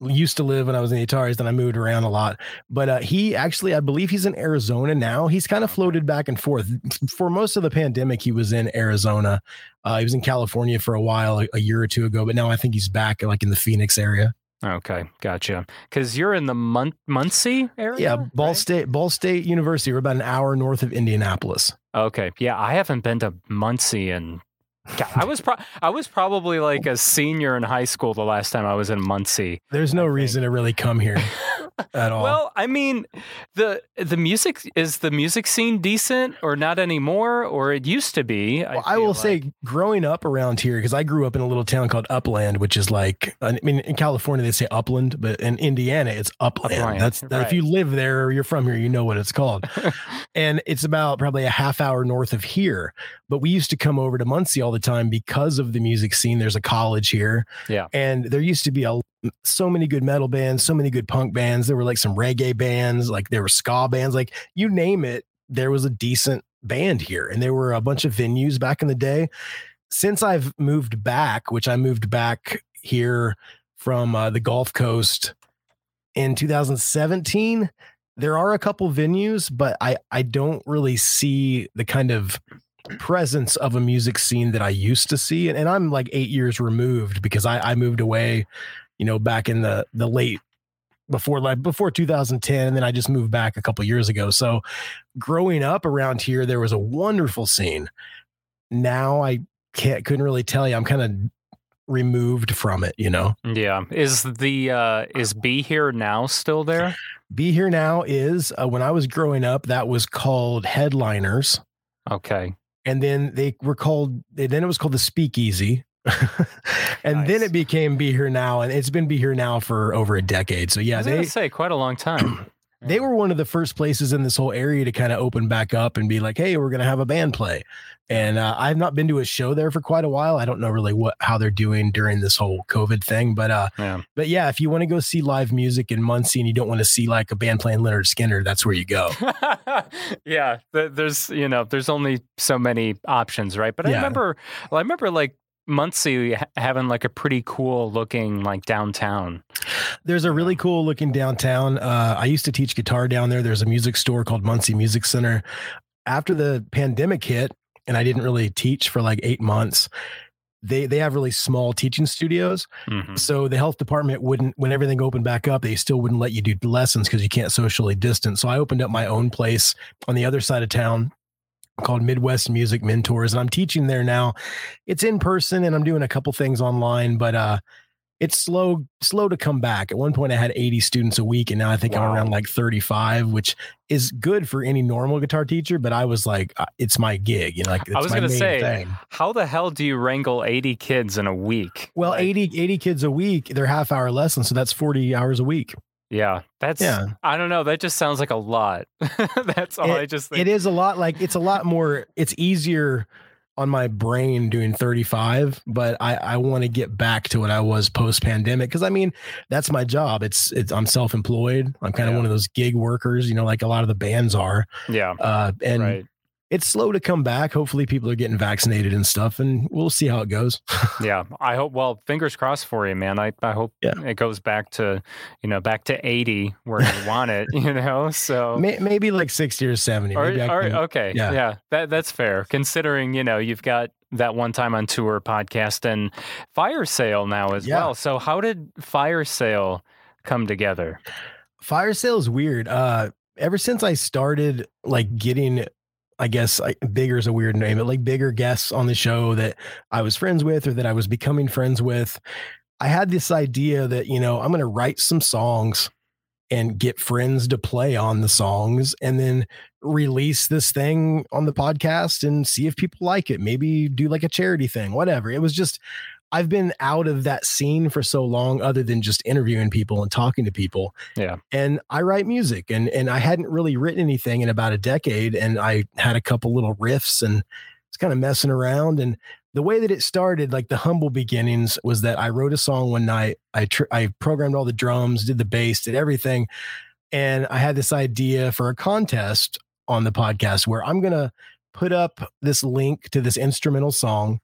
used to live when I was in the Ataris. Then I moved around a lot. But uh, he actually, I believe he's in Arizona now. He's kind of floated back and forth. For most of the pandemic, he was in Arizona. Uh, he was in California for a while, a, a year or two ago. But now I think he's back, like in the Phoenix area. Okay, gotcha. Because you're in the Mun- Muncie area. Yeah, Ball right? State, Ball State University. We're about an hour north of Indianapolis. Okay, yeah, I haven't been to Muncie and. God, I was pro- I was probably like a senior in high school the last time I was in Muncie. There's no reason to really come here [LAUGHS] at all. Well, I mean, the the music is the music scene decent or not anymore, or it used to be. Well, I, will like. say, growing up around here, because I grew up in a little town called Upland, which is like, I mean, in California they say Upland, but in Indiana it's Upland. Upland, That's that, if you live there or you're from here, you know what it's called. [LAUGHS] and it's about probably a half hour north of here. But we used to come over to Muncie all the time because of the music scene. There's a college here, Yeah. and there used to be a so many good metal bands, so many good punk bands. There were like some reggae bands, like there were ska bands, like you name it. There was a decent band here, and there were a bunch of venues back in the day. Since I've moved back, which I moved back here from uh, the Gulf Coast in 2017, there are a couple venues, but I I don't really see the kind of presence of a music scene that I used to see. And, and I'm like eight years removed because I, I moved away, you know, back in the the late before like before 2010 and then I just moved back a couple years ago. So growing up around here there was a wonderful scene. Now I can't couldn't really tell you. I'm kind of removed from it, you know. Yeah. Is the uh is Be Here Now still there? Be Here Now is uh, when I was growing up that was called Headliners Okay. and then they were called then it was called the Speakeasy. And then it became Be Here Now and it's been Be Here Now for over a decade. So yeah, they say quite a long time. [CLEARS THROAT] they were one of the first places in this whole area to kind of open back up and be like, "Hey, we're going to have a band play." And uh, I've not been to a show there for quite a while. I don't know really what how they're doing during this whole COVID thing, but uh, Yeah. but yeah, if you want to go see live music in Muncie and you don't want to see like a band playing Lynyrd Skynyrd, that's where you go. [LAUGHS] yeah, there's you know there's only so many options, right? But I Yeah. remember, well, I remember like Muncie having like a pretty cool looking like downtown. There's a really cool looking downtown. Uh, I used to teach guitar down there. There's a music store called Muncie Music Center. After the pandemic hit, and I didn't really teach for like eight months. They they have really small teaching studios. Mhm. So the health department wouldn't, when everything opened back up, they still wouldn't let you do lessons because you can't socially distance. So I opened up my own place on the other side of town called Midwest Music Mentors, and I'm teaching there now. It's in person, and I'm doing a couple things online, but uh, it's slow slow to come back. At one point, I had 80 students a week, and now I think I'm around like 35, which is good for any normal guitar teacher. But I was like, uh, it's my gig, you know, like it's I was gonna say, thing. How the hell do you wrangle 80 kids in a week? Well, Like, 80 80 kids a week, they're half hour lessons, so that's 40 hours a week. Yeah, that's. Yeah. I don't know. That just sounds like a lot. [LAUGHS] that's all I just think. It is a lot like it's a lot more it's easier on my brain doing 35, but I I want to get back to what I was post pandemic cuz I mean, that's my job. It's it's I'm self-employed. I'm kind of Yeah. one of those gig workers, you know, like a lot of the bands are. Yeah. Uh and right. It's slow to come back. Hopefully people are getting vaccinated and stuff and we'll see how it goes. [LAUGHS] Yeah. I hope. Well, fingers crossed for you, man. I I hope Yeah. it goes back to you know back to 80 where you [LAUGHS] want it. You know. So. May, maybe like 60 or 70. Or, or- can- okay, yeah. yeah, that that's fair. Considering you know you've got that one time on tour podcast and Fire Sale now as Yeah. well. So how did Fire Sale come together? Fire sale is weird. Uh, ever since I started like getting, I guess like, bigger is a weird name, but like bigger guests on the show that I was friends with or that I was becoming friends with, I had this idea that you know I'm going to write some songs and get friends to play on the songs and then release this thing on the podcast and see if people like it. Maybe do like a charity thing, whatever. It was just I've been out of that scene for so long, other than just interviewing people and talking to people. Yeah. And I write music and and I hadn't really written anything in about a decade. And I had a couple little riffs and was kind of messing around. And the way that it started, like the humble beginnings, was that I wrote a song one night. I tr- I programmed all the drums, did the bass, did everything. And I had this idea for a contest on the podcast where I'm gonna put up this link to this instrumental song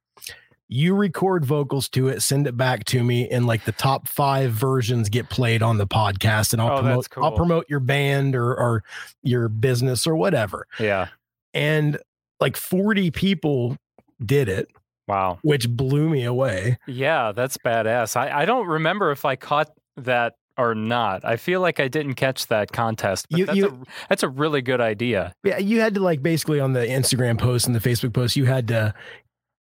you record vocals to it, send it back to me, and like the top five versions get played on the podcast, and I'll Oh, promote I'll promote your band or or your business or whatever. Yeah. And like 40 people did it, Wow. which blew me away. Yeah, that's badass. I, I don't remember if I caught that or not. I feel like I didn't catch that contest. But You- that's, you- a, that's a really good idea. Yeah, you had to like basically on the Instagram post and the Facebook post, you had to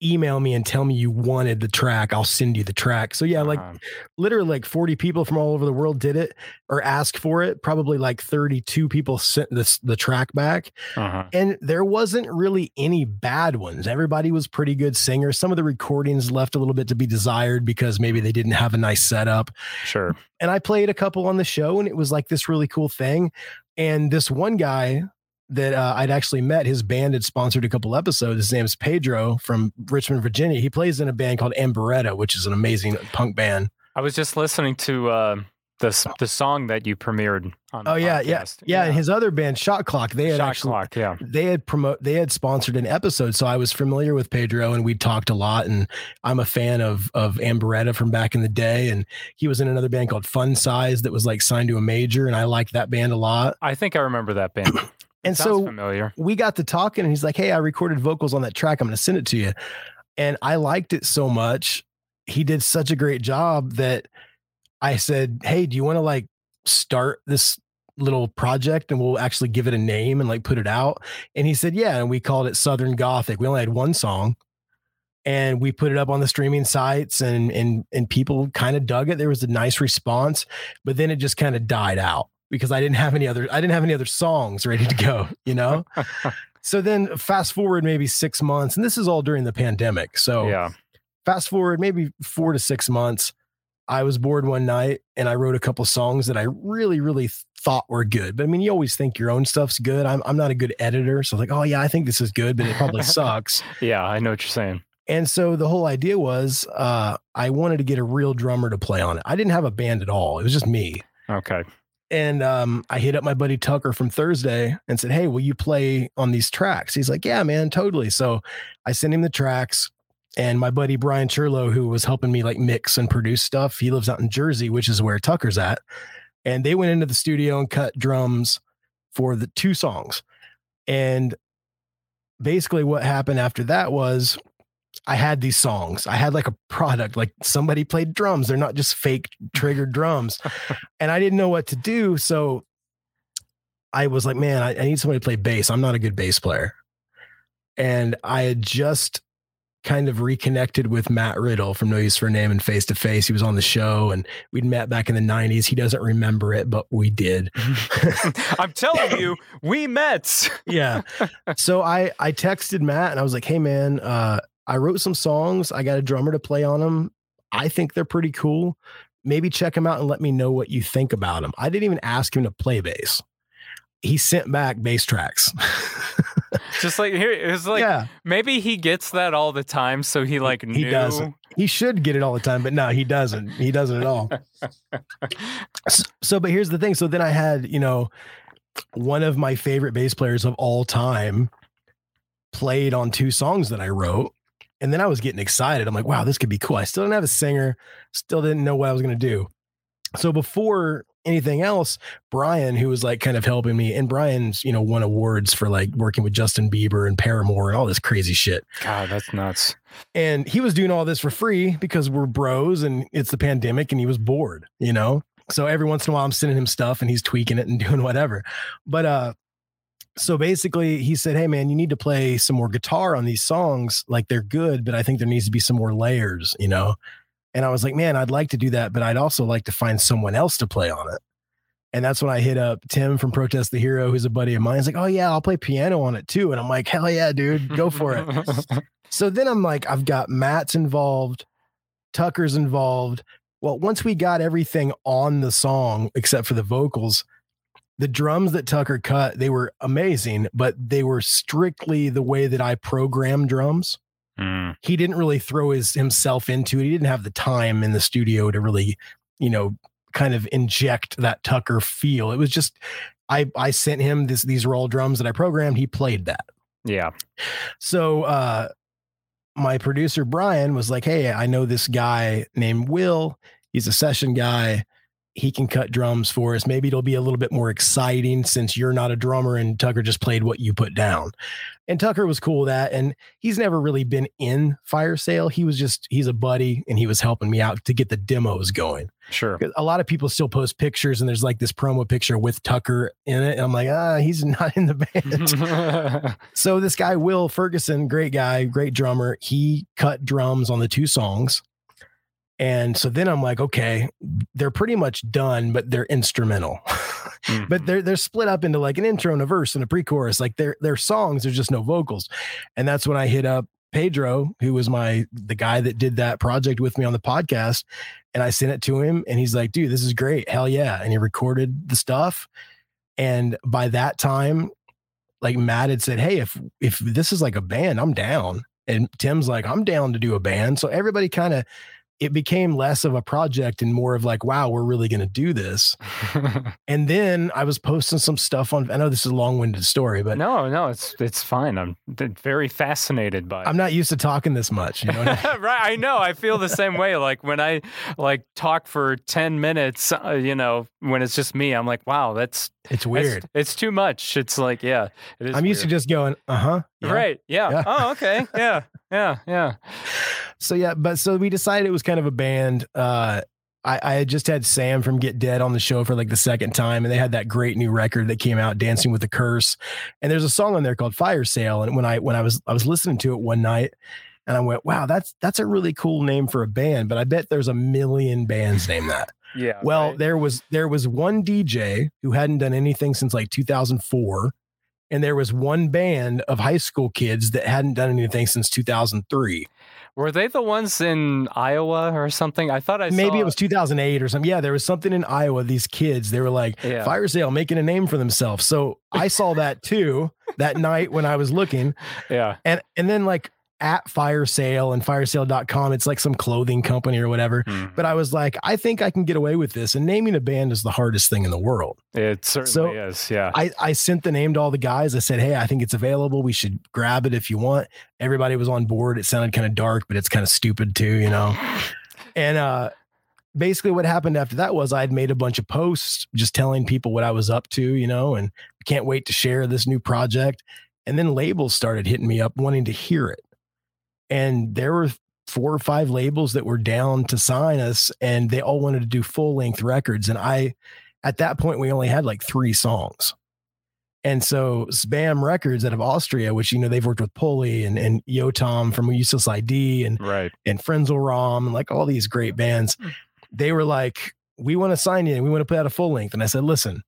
email me and tell me you wanted the track. I'll send you the track. So yeah, like Um, literally like 40 people from all over the world did it or asked for it. Probably like 32 people sent this the track back. uh-huh. And there wasn't really any bad ones. Everybody was pretty good singers. Some of the recordings left a little bit to be desired because maybe they didn't have a nice setup. Sure. And I played a couple on the show and it was like this really cool thing. And this one guy that uh, I'd actually met, his band had sponsored a couple episodes. His name's Pedro from Richmond, Virginia. He plays in a band called Amberetta, which is an amazing punk band. I was just listening to uh, the the song that you premiered on. Oh yeah, yeah, yeah. And his other band, Shot Clock, they had Shot actually clock. Yeah. they had promote they had sponsored an episode, so I was familiar with Pedro, and we talked a lot. And I'm a fan of of Amberetta from back in the day, and he was in another band called Fun Size that was like signed to a major, and I liked that band a lot. I think I remember that band. [CLEARS THROAT] And so familiar. we got to talking and he's like, Hey, I recorded vocals on that track. I'm going to send it to you. And I liked it so much. He did such a great job that I said, Hey, do you want to like start this little project and we'll actually give it a name and like put it out? And he said, Yeah. And we called it Southern Gothic. We only had one song. And we put it up on the streaming sites and and and people kind of dug it. There was a nice response, but then it just kind of died out because I didn't have any other I didn't have any other songs ready to go, you know? [LAUGHS] so then fast forward maybe 6 months and this is all during the pandemic. So Yeah. fast forward maybe 4 to 6 months I was bored one night and I wrote a couple songs that I really really thought were good. But I mean you always think your own stuff's good. I'm I'm not a good editor, so like, "Oh yeah, I think this is good, but it probably [LAUGHS] sucks." Yeah. I know what you're saying. And so the whole idea was uh I wanted to get a real drummer to play on it. I didn't have a band at all. It was just me Okay. And um, I hit up my buddy Tucker from Thursday and said, "Hey, will you play on these tracks?" He's like, "Yeah, man, totally." So I sent him the tracks, and my buddy Brian Churlo, who was helping me like mix and produce stuff, he lives out in Jersey, which is where Tucker's at, and they went into the studio and cut drums for the two songs, and basically what happened after that was. I had these songs. I had like a product, like somebody played drums. They're not just fake triggered drums [LAUGHS] and I didn't know what to do. So I was like, man, I, I need somebody to play bass. I'm not a good bass player. And I had just kind of reconnected with Matt Riddle from No Use for a Name and Face to Face. He was on the show and we'd met back in the 90s. He doesn't remember it, but we did. [LAUGHS] I'm telling you, we met. [LAUGHS] yeah. So I I texted Matt and I was like, "Hey man, uh I wrote some songs. I got a drummer to play on them. I think they're pretty cool. Maybe check them out and let me know what you think about them." I didn't even ask him to play bass. He sent back bass tracks. [LAUGHS] Just like here, it was like yeah, maybe he gets that all the time, so he like he knew. doesn't. He should get it all the time, but no, he doesn't. He doesn't at all. [LAUGHS] S- so, but here's the thing. So then I had, you know, one of my favorite bass players of all time played on two songs that I wrote. And then I was getting excited. I'm like, wow, this could be cool. I still didn't have a singer, still didn't know what I was going to do. So before anything else, Brian, who was like kind of helping me, and Brian's, you know, won awards for like working with Justin Bieber and Paramore and all this crazy shit. God, that's nuts. And he was doing all this for free because we're bros and it's the pandemic and he was bored, you know? So every once in a while I'm sending him stuff and he's tweaking it and [LAUGHS] doing whatever. But uh so basically he said, Hey man, you need to play some more guitar on these songs. Like they're good, but I think there needs to be some more layers, you know? And I was like, man, I'd like to do that, but I'd also like to find someone else to play on it. And that's when I hit up Tim from Protest the Hero, who's a buddy of mine. He's like, Oh yeah, I'll play piano on it too. And I'm like, hell yeah, dude, go for it. [LAUGHS] So then I'm like, I've got Matt's involved, Tucker's involved. Well, once we got everything on the song, except for the vocals, the drums that Tucker cut, they were amazing, but they were strictly the way that I program drums. Mm, He didn't really throw his himself into it. He didn't have the time in the studio to really, you know, kind of inject that Tucker feel. It was just I I sent him this these raw drums that I programmed. He played that. yeah. So uh my producer Brian was like, "Hey, I know this guy named Will. He's a session guy. He can cut drums for us. Maybe it'll be a little bit more exciting since you're not a drummer and Tucker just played what you put down." And Tucker was cool with that and he's never really been in fire sale. He was just he's a buddy and he was helping me out to get the demos going. Sure. A lot of people still post pictures and there's like this promo picture with Tucker in it and I'm like, "Ah, he's [LAUGHS] not in the band." [LAUGHS] So this guy Will Ferguson, great guy, great drummer, he cut drums on the two songs. And so then I'm like, okay, they're pretty much done, but they're instrumental. [LAUGHS] Mm-hmm. but they're they're split up into like an intro and a verse and a pre-chorus. Like they're they're songs, there's just no vocals. And that's when I hit up Pedro, who was my the guy that did that project with me on the podcast. And I sent it to him and he's like, dude, this is great. Hell yeah. And he recorded the stuff. And by that time, like Matt had said, Hey, if if this is like a band, I'm down. And Tim's like, I'm down to do a band. So everybody kind of it became less of a project and more of like, wow, we're really going to do this. [LAUGHS] And then I was posting some stuff on. I know this is a long-winded story, but no, no, it's it's fine. I'm very fascinated by. it. I'm not used to talking this much. You know, I mean? [LAUGHS] right, I know. I feel the same way. Like when I like talk for ten minutes, uh, you know, when it's just me, I'm like, wow, that's it's weird. It's, too much. It's like, yeah, it is. I'm used to just going, uh huh. right. Yeah. Yeah. Oh, okay. [LAUGHS] Yeah. Yeah. Yeah. So yeah, but so we decided it was kind of a band. Uh, I, I had just had Sam from Get Dead on the show for like the second time, and they had that great new record that came out, Dancing with the Curse. And there's a song on there called Fire Sale. And when I when I was I was listening to it one night, and I went, wow, that's that's a really cool name for a band. But I bet there's a million bands named that. Yeah. Well, right. there was there was one DJ who hadn't done anything since like 2004, and there was one band of high school kids that hadn't done anything since 2003. were they the ones in Iowa or something? I thought I Maybe saw, it was 2008 or something. Yeah, there was something in Iowa. These kids, they were like Yeah. fire sale, making a name for themselves. So I saw that too that night when I was looking, [LAUGHS] Yeah. and and then like at fire sale and firesale.com, it's like some clothing company or whatever. Mhm. But I was like, I think I can get away with this. And naming a band is the hardest thing in the world. It certainly So, is. Yeah. I, I sent the name to all the guys. I said, Hey, I think it's available. We should grab it if you want. Everybody was on board. It sounded kind of dark, but it's kind of stupid too, you know? [SIGHS] And uh basically what happened after that was I'd made a bunch of posts just telling people what I was up to, you know, and can't wait to share this new project. And then labels started hitting me up wanting to hear it. And there were four or five labels that were down to sign us and they all wanted to do full length records. And I at that point we only had like three songs. And so Spam Records out of Austria, which you know they've worked with Pulley and and Yotam from Useless ID and right. and Frenzal Rhomb and like all these great bands, hmm. they were like, "We want to sign you and we want to put out a full length." And I said, "Listen,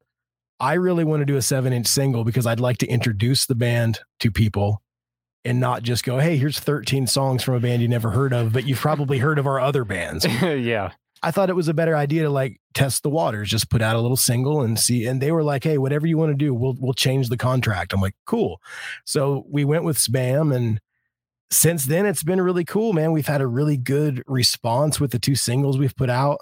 I really want to do a seven inch single because I'd like to introduce the band to people." And not just go, hey, here's 13 songs from a band you never heard of, but you've probably heard of our other bands. [LAUGHS] yeah. I thought it was a better idea to like test the waters, just put out a little single and see. And they were like, "Hey, whatever you want to do, we'll we'll change the contract." I'm like, "Cool." So we went with Spam, and since then it's been really cool, man. We've had a really good response with the two singles we've put out.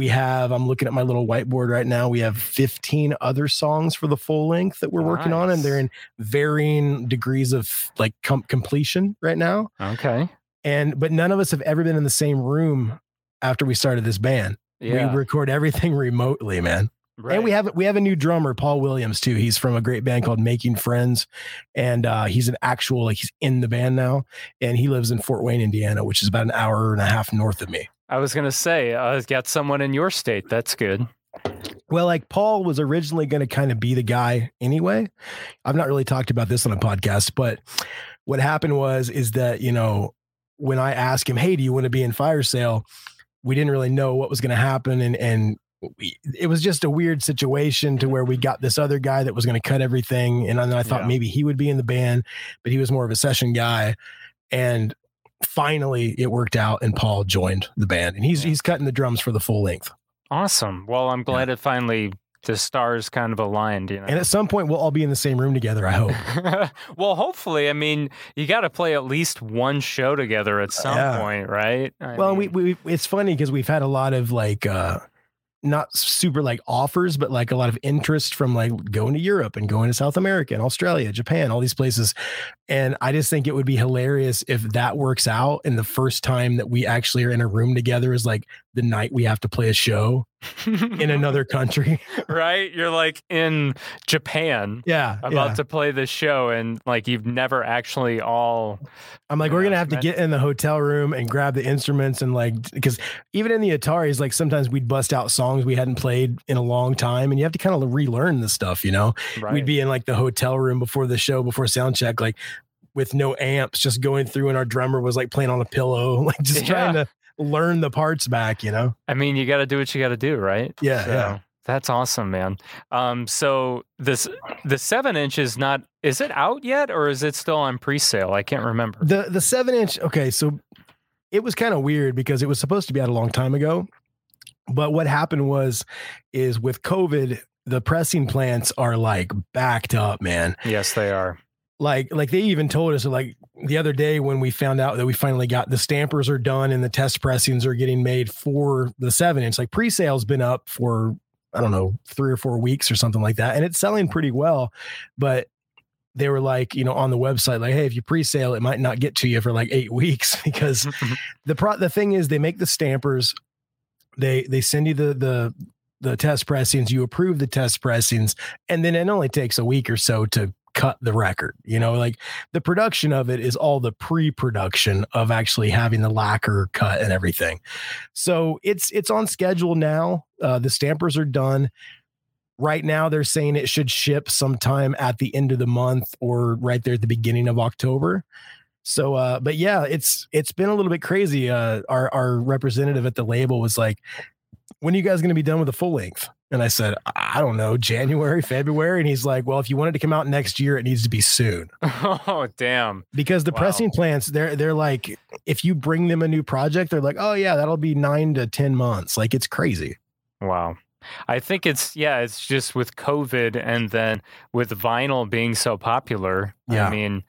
We have, I'm looking at my little whiteboard right now. We have 15 other songs for the full length that we're working on, and they're in varying degrees of like com- completion right now Okay. and but none of us have ever been in the same room after we started this band. Yeah. We record everything remotely, man. right. And we have we have a new drummer, Paul Williams, too. He's from a great band called Making Friends, and uh, he's an actual like he's in the band now, and he lives in Fort Wayne, Indiana, which is about an hour and a half north of me. I was gonna say, uh, got someone in your state. That's good. Well, like Paul was originally going to kind of be the guy anyway. I've not really talked about this on a podcast, but what happened was is that you know when I asked him, "Hey, do you want to be in Fire Sale?" We didn't really know what was going to happen, and and we, it was just a weird situation to where we got this other guy that was going to cut everything, and then I thought Yeah. maybe he would be in the band, but he was more of a session guy, and finally it worked out, and Paul joined the band, and he's Yeah. he's cutting the drums for the full length. Awesome. Well, I'm glad it finally the stars kind of aligned. You know. And at some point, we'll all be in the same room together. I hope. [LAUGHS] well, hopefully, I mean, you got to play at least one show together at some Yeah. point, right? I well, we, we it's funny because we've had a lot of like uh not super like offers, but like a lot of interest from like going to Europe and going to South America and Australia, Japan, all these places. And I just think it would be hilarious if that works out. And the first time that we actually are in a room together is like the night we have to play a show in [LAUGHS] another country. [LAUGHS] right? You're like in Japan Yeah. about yeah. to play the show, and like you've never actually all. I'm like, we're gonna have to get in the hotel room and grab the instruments and like because even in the Ataris, like sometimes we'd bust out songs we hadn't played in a long time, and you have to kind of relearn the stuff, you know. Right. We'd be in like the hotel room before the show, before sound check, like with no amps, just going through, and our drummer was like playing on a pillow, [LAUGHS] like just trying to learn the parts back, you know. I mean, you got to do what you got to do, right? Yeah, So, yeah. That's awesome, man. Um, so this the seven inch is not is it out yet or is it still on pre-sale? I can't remember. The the seven inch, okay, so it was kind of weird because it was supposed to be out a long time ago. But what happened was is with COVID, the pressing plants are like backed up, man. yes, they are. Like like they even told us like the other day when we found out that we finally got the stampers are done and the test pressings are getting made for the seven inch like pre-sale's been up for i don't know three or four weeks or something like that and it's selling pretty well but they were like you know on the website like hey if you pre-sale it might not get to you for like eight [LAUGHS] weeks because [LAUGHS] the pro the thing is they make the stampers they they send you the the the test pressings you approve the test pressings and then it only takes a week or so to cut the record you know like the production of it is all the pre-production of actually having the lacquer cut and everything. So it's it's on schedule now uh the stampers are done. Right now they're saying it should ship sometime at the end of the month or right there at the beginning of october. So uh but yeah it's it's been a little bit crazy uh our our representative at the label was like when are you guys going to be done with the full length and i said i don't know january february and he's like well if you wanted to come out next year it needs to be soon [LAUGHS] oh, damn. because the Wow. pressing plants they're they're like if you bring them a new project they're like oh yeah that'll be nine to ten months like it's crazy Wow. I think it's yeah, it's just with COVID and then with vinyl being so popular. Yeah. I mean,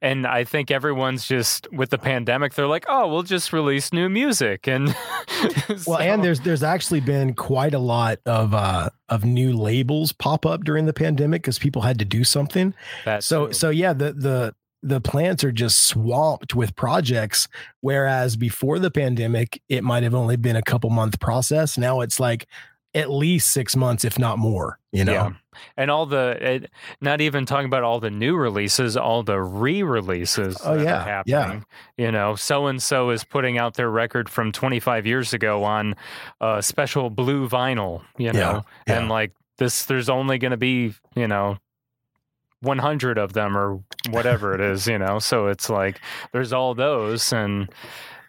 and I think everyone's just with the pandemic, they're like, oh, we'll just release new music and [LAUGHS] well and there's there's actually been quite a lot of uh of new labels pop up during the pandemic because people had to do something that so too. so yeah the the the plants are just swamped with projects whereas before the pandemic it might have only been a couple month process now it's like at least six months if not more you know Yeah. And all the, not even talking about all the new releases, all the re-releases. Oh, that are yeah, yeah. You know, so and so is putting out their record from 25 years ago on uh, special blue vinyl. You know, yeah. and like this, there's only going to be you know 100 of them or whatever it is. You know, so it's like there's all those and.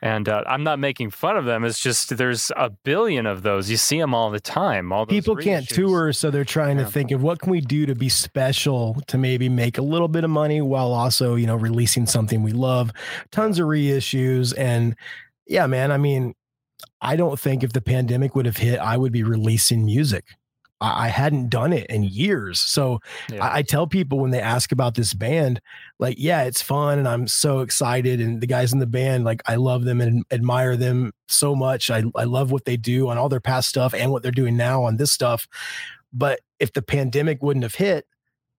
And uh, I'm not making fun of them. It's just there's a billion of those. You see them all the time. All people can't tour so they're trying Yeah. to think of what can we do to be special to maybe make a little bit of money while also you know releasing something we love tons of reissues and yeah man i mean i don't think if the pandemic would have hit i would be releasing music i, I hadn't done it in years so Yeah. I, I tell people when they ask about this band, like, yeah, it's fun and I'm so excited. And the guys in the band, like, I love them and admire them so much. I, I love what they do on all their past stuff and what they're doing now on this stuff. But if the pandemic wouldn't have hit,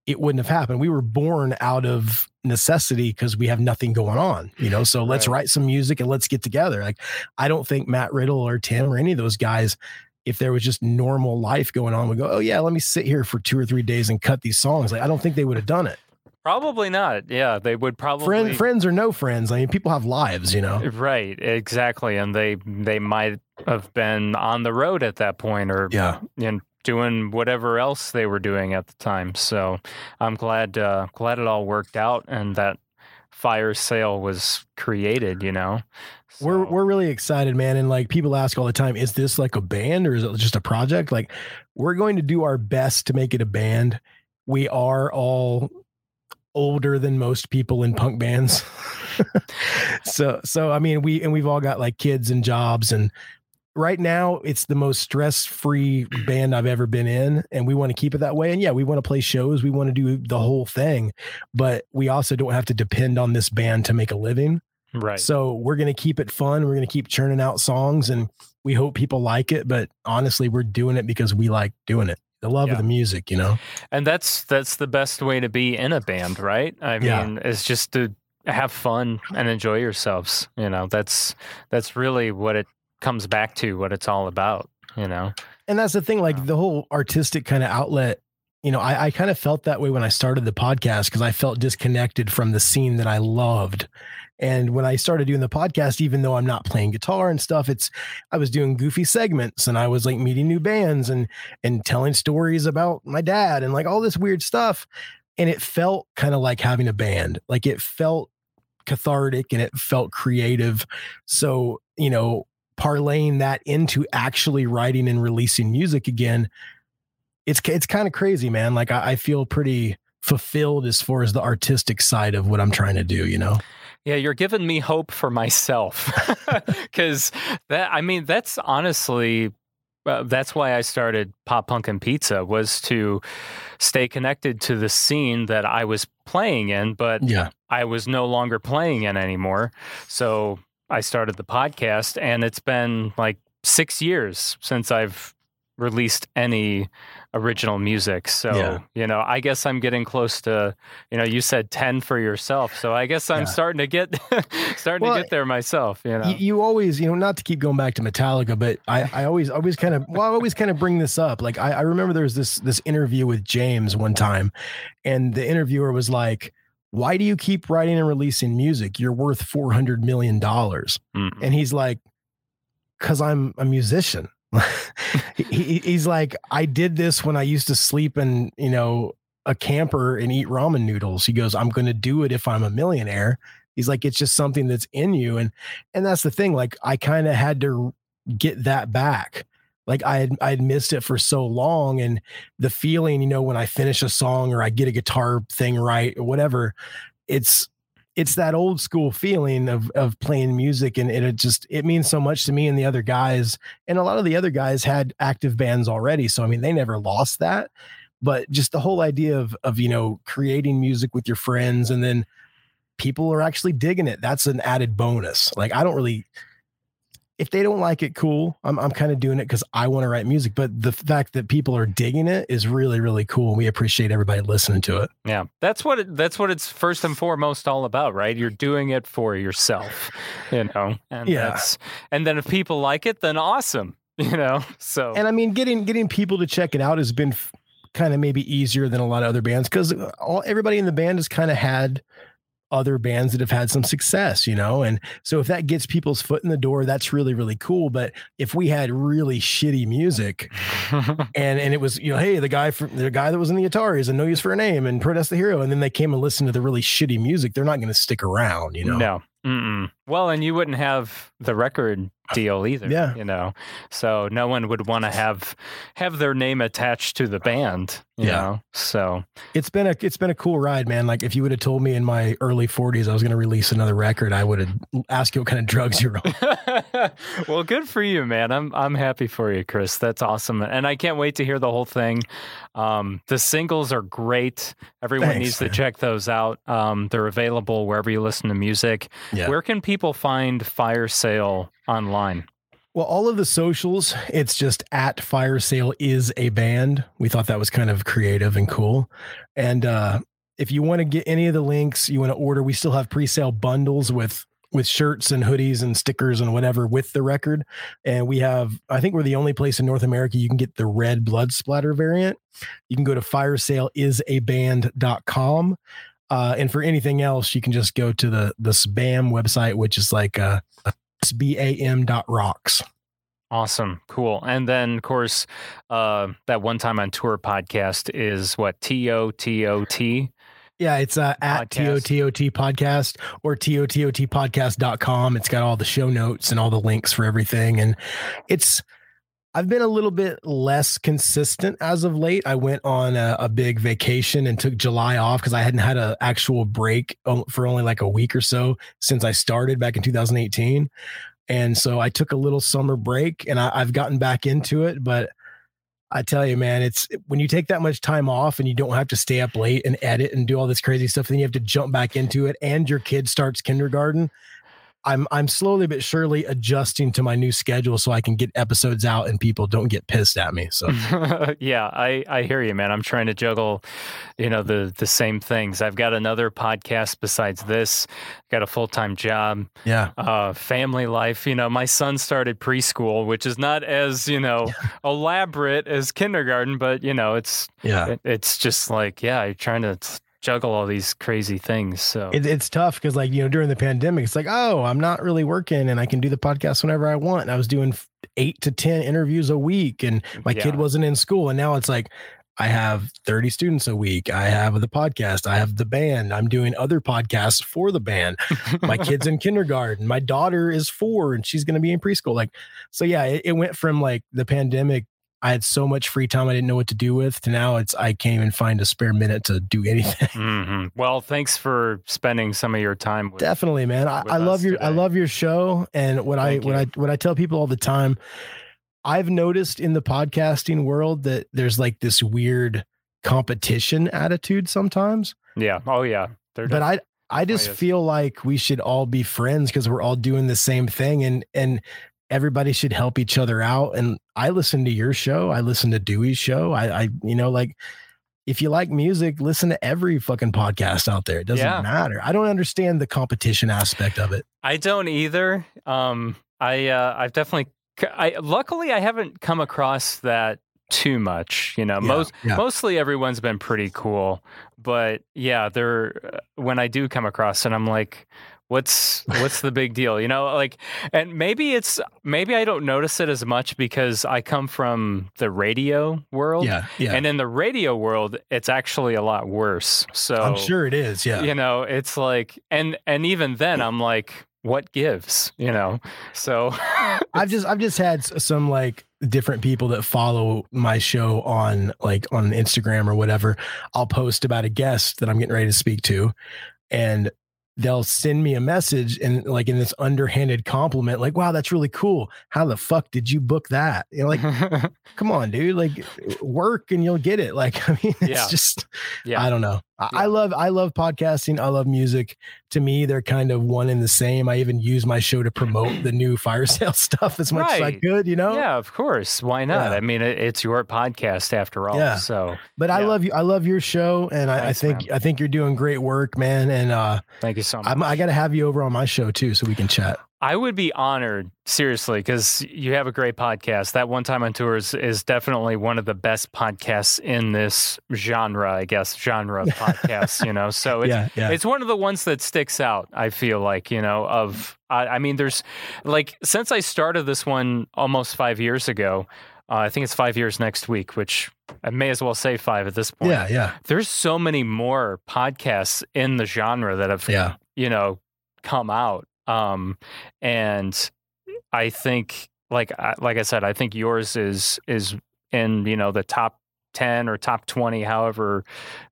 it wouldn't have happened. We were born out of necessity because we have nothing going on, you know. So let's Right. write some music and let's get together. Like, I don't think Matt Riddle or Tim or any of those guys if there was just normal life going on, would go, oh yeah, let me sit here for two or three days and cut these songs. Like I don't think they would have done it. Probably not. Yeah, they would probably Friend, friends or no friends. I mean, people have lives, you know. Right, exactly, and they they might have been on the road at that point, or Yeah. you know, doing whatever else they were doing at the time. So I'm glad uh, glad it all worked out and that fire sale was created. You know, So- we're really excited, man. And like people ask all the time, is this like a band or is it just a project? Like we're going to do our best to make it a band. We are all older than most people in punk bands. [LAUGHS] so so I mean we and we've all got like kids and jobs and right now it's the most stress-free band I've ever been in and we want to keep it that way and yeah we want to play shows we want to do the whole thing but we also don't have to depend on this band to make a living right. so we're going to keep it fun. We're going to keep churning out songs and we hope people like it. But honestly, we're doing it because we like doing it. The love Yeah. of the music, you know? And that's that's the best way to be in a band, right? I Yeah. mean, it's just to have fun and enjoy yourselves. You know, that's that's really what it comes back to, what it's all about. You know, And that's the thing, like the whole artistic kind of outlet. You know, I, I kind of felt that way when I started the podcast because I felt disconnected from the scene that I loved. And when I started doing the podcast, even though I'm not playing guitar and stuff, it's I was doing goofy segments and I was like meeting new bands and and telling stories about my dad and like all this weird stuff. And it felt kind of like having a band. Like it felt cathartic and it felt creative. So, you know, parlaying that into actually writing and releasing music again, it's it's kind of crazy, man. Like I, I feel pretty fulfilled as far as the artistic side of what I'm trying to do, you know? Yeah, you're giving me hope for myself. [LAUGHS] Cuz that I mean, that's honestly uh, that's why I started Pop Punk and Pizza was to stay connected to the scene that I was playing in, but Yeah. I was no longer playing in anymore. So I started the podcast, and it's been like six years since I've released any original music. So, Yeah. you know, I guess I'm getting close to, you know, you said 10 for yourself. So I guess I'm Yeah. starting to get, [LAUGHS] starting Well, to get there myself, you know. You, you always, you know, not to keep going back to Metallica, but I, I always, always kind of, well, I always kind of bring this up. Like, I, I remember there was this, this interview with James one time, and the interviewer was like, "Why do you keep writing and releasing music? You're worth four hundred million dollars." Mm. And he's like, "Cause I'm a musician." [LAUGHS] he, he- he's like, "I did this when I used to sleep in, you know, a camper and eat ramen noodles." He goes, "I'm going to do it if I'm a millionaire." He's like, "It's just something that's in you," and and that's the thing. Like, I kind of had to get that back. Like I had I had missed it for so long, and the feeling, you know, when I finish a song or I get a guitar thing right or whatever, it's it's that old school feeling of of playing music and it, it just it means so much to me and the other guys and a lot of the other guys had active bands already so i mean they never lost that but just the whole idea of of you know creating music with your friends and then people are actually digging it. That's an added bonus. Like i don't really if they don't like it cool i'm, I'm kind of doing it because i want to write music but the fact that people are digging it is really really cool and we appreciate everybody listening to it Yeah, that's what it, that's what it's first and foremost all about, right? You're doing it for yourself, [LAUGHS] you know. And Yeah. and then if people like it, then awesome, [LAUGHS] you know. So and I mean, getting getting people to check it out has been f- kind of maybe easier than a lot of other bands because all everybody in the band has kind of had other bands that have had some success, you know. And so if that gets people's foot in the door, that's really really cool. But if we had really shitty music [LAUGHS] and and it was you know, hey, the guy from the guy that was in the Ataris and No Use for a Name and Protest the Hero, and then they came and listened to the really shitty music, they're not going to stick around, you know. no. Mm-mm. Well, and you wouldn't have the record deal either. Yeah. You know, so no one would want to have have their name attached to the band. You Yeah. Know? So It's been a it's been a cool ride, man. Like if you would have told me in my early 40s I was going to release another record, I would have asked you what kind of drugs you're on. [LAUGHS] well, good for you, man. I'm I'm happy for you, Chris. That's awesome, and I can't wait to hear the whole thing. Um, the singles are great. Everyone Thanks, needs to check those out. Um, they're available wherever you listen to music. Yeah. Where can people find Fire Sale online? Well, all of the socials, it's just at Fire Sale is a band. We thought that was kind of creative and cool. And uh, if you want to get any of the links, you want to order, we still have pre-sale bundles with with shirts and hoodies and stickers and whatever with the record. And we have, I think we're the only place in North America you can get the red blood splatter variant. You can go to firesaleisaband.com. Uh, and for anything else, you can just go to the the SBAM website, which is like uh, dot rocks. Awesome, cool. And then, of course, uh, that one time on tour podcast is what T O T O T. Yeah, it's uh, at Podcast. TOTOT podcast or TOTOTpodcast.com. It's got all the show notes and all the links for everything. And it's, I've been a little bit less consistent as of late. I went on a, a big vacation and took July off because I hadn't had an actual break for only like a week or so since I started back in 2018. And so I took a little summer break and I, I've gotten back into it. But I tell you, man, it's when you take that much time off and you don't have to stay up late and edit and do all this crazy stuff, then you have to jump back into it, and your kid starts kindergarten. I'm I'm slowly but surely adjusting to my new schedule so I can get episodes out and people don't get pissed at me. So [LAUGHS] yeah, I, I hear you, man. I'm trying to juggle, you know, the the same things. I've got another podcast besides this. Got a full time job, yeah, uh, family life. You know, my son started preschool, which is not as you know elaborate as kindergarten, but you know, it's yeah. it, it's just like yeah, you're trying to juggle all these crazy things. So. It, it's tough because like you know during the pandemic it's like oh i'm not really working and i can do the podcast whenever i want. And i was doing eight to ten interviews a week and my kid wasn't in school and now it's like i have 30 students a week i have the podcast i have the band i'm doing other podcasts for the band. My [LAUGHS] kid's in kindergarten my daughter is four and she's going to be in preschool like so yeah it, it went from like the pandemic i had so much free time i didn't know what to do with to now it's i can't even find a spare minute to do [LAUGHS] anything hmm Well, thanks for spending some of your time with Definitely, man. I, I love your I love your show, and what Thank I what I what I tell people all the time. I've noticed in the podcasting world that there's like this weird competition attitude sometimes. Yeah. Oh yeah. They're But I I just feel like we should all be friends because we're all doing the same thing and and everybody should help each other out. And I listen to your show, I listen to Dewey's show. I I you know like if you like music, listen to every fucking podcast out there. It doesn't Yeah. matter. I don't understand the competition aspect of it. I don't either. Um, I uh, I've definitely. I luckily I haven't come across that too much. You know, Yeah, most yeah. mostly everyone's been pretty cool, but yeah, there. When I do come across and I'm like. What's what's the big deal? You know, like, and maybe it's maybe I don't notice it as much because I come from the radio world, Yeah, yeah. and in the radio world, it's actually a lot worse. So I'm sure it is. Yeah. you know it's like and and even then i'm like what gives you know so [LAUGHS] I've just I've just had some like different people that follow my show on like on Instagram or whatever. I'll post about a guest that I'm getting ready to speak to, and they'll send me a message and like in this underhanded compliment, like, "Wow, that's really cool. How the fuck did you book that?" You know, like, [LAUGHS] come on, dude, like work and you'll get it. Like, [LAUGHS] I mean, it's Yeah. just yeah I don't know. I, I love I love podcasting. I love music. To me, they're kind of one and the same. I even use my show to promote the new [CLEARS THROAT] fire sale stuff as much as I Right. could, you know? yeah of course why not Yeah. i mean it, it's your podcast after all Yeah. so But I love you. I love your show, and I, I think man. I think you're doing great work, man. And uh, thank you so much I'm, I got to have you over on my show too, so we can chat. I would be honored, seriously, because you have a great podcast. That One Time on Tours is definitely one of the best podcasts in this genre, I guess, genre of [LAUGHS] podcasts, you know? So it's, yeah, yeah. it's one of the ones that sticks out, I feel like, you know, of, I, I mean, there's like, since I started this one almost five years ago, uh, I think it's five years next week, which I may as well say five at this point. yeah, yeah, There's so many more podcasts in the genre that have yeah. you know come out um and i think like I- like i said i think yours is is in you know the top 10 or top 20 however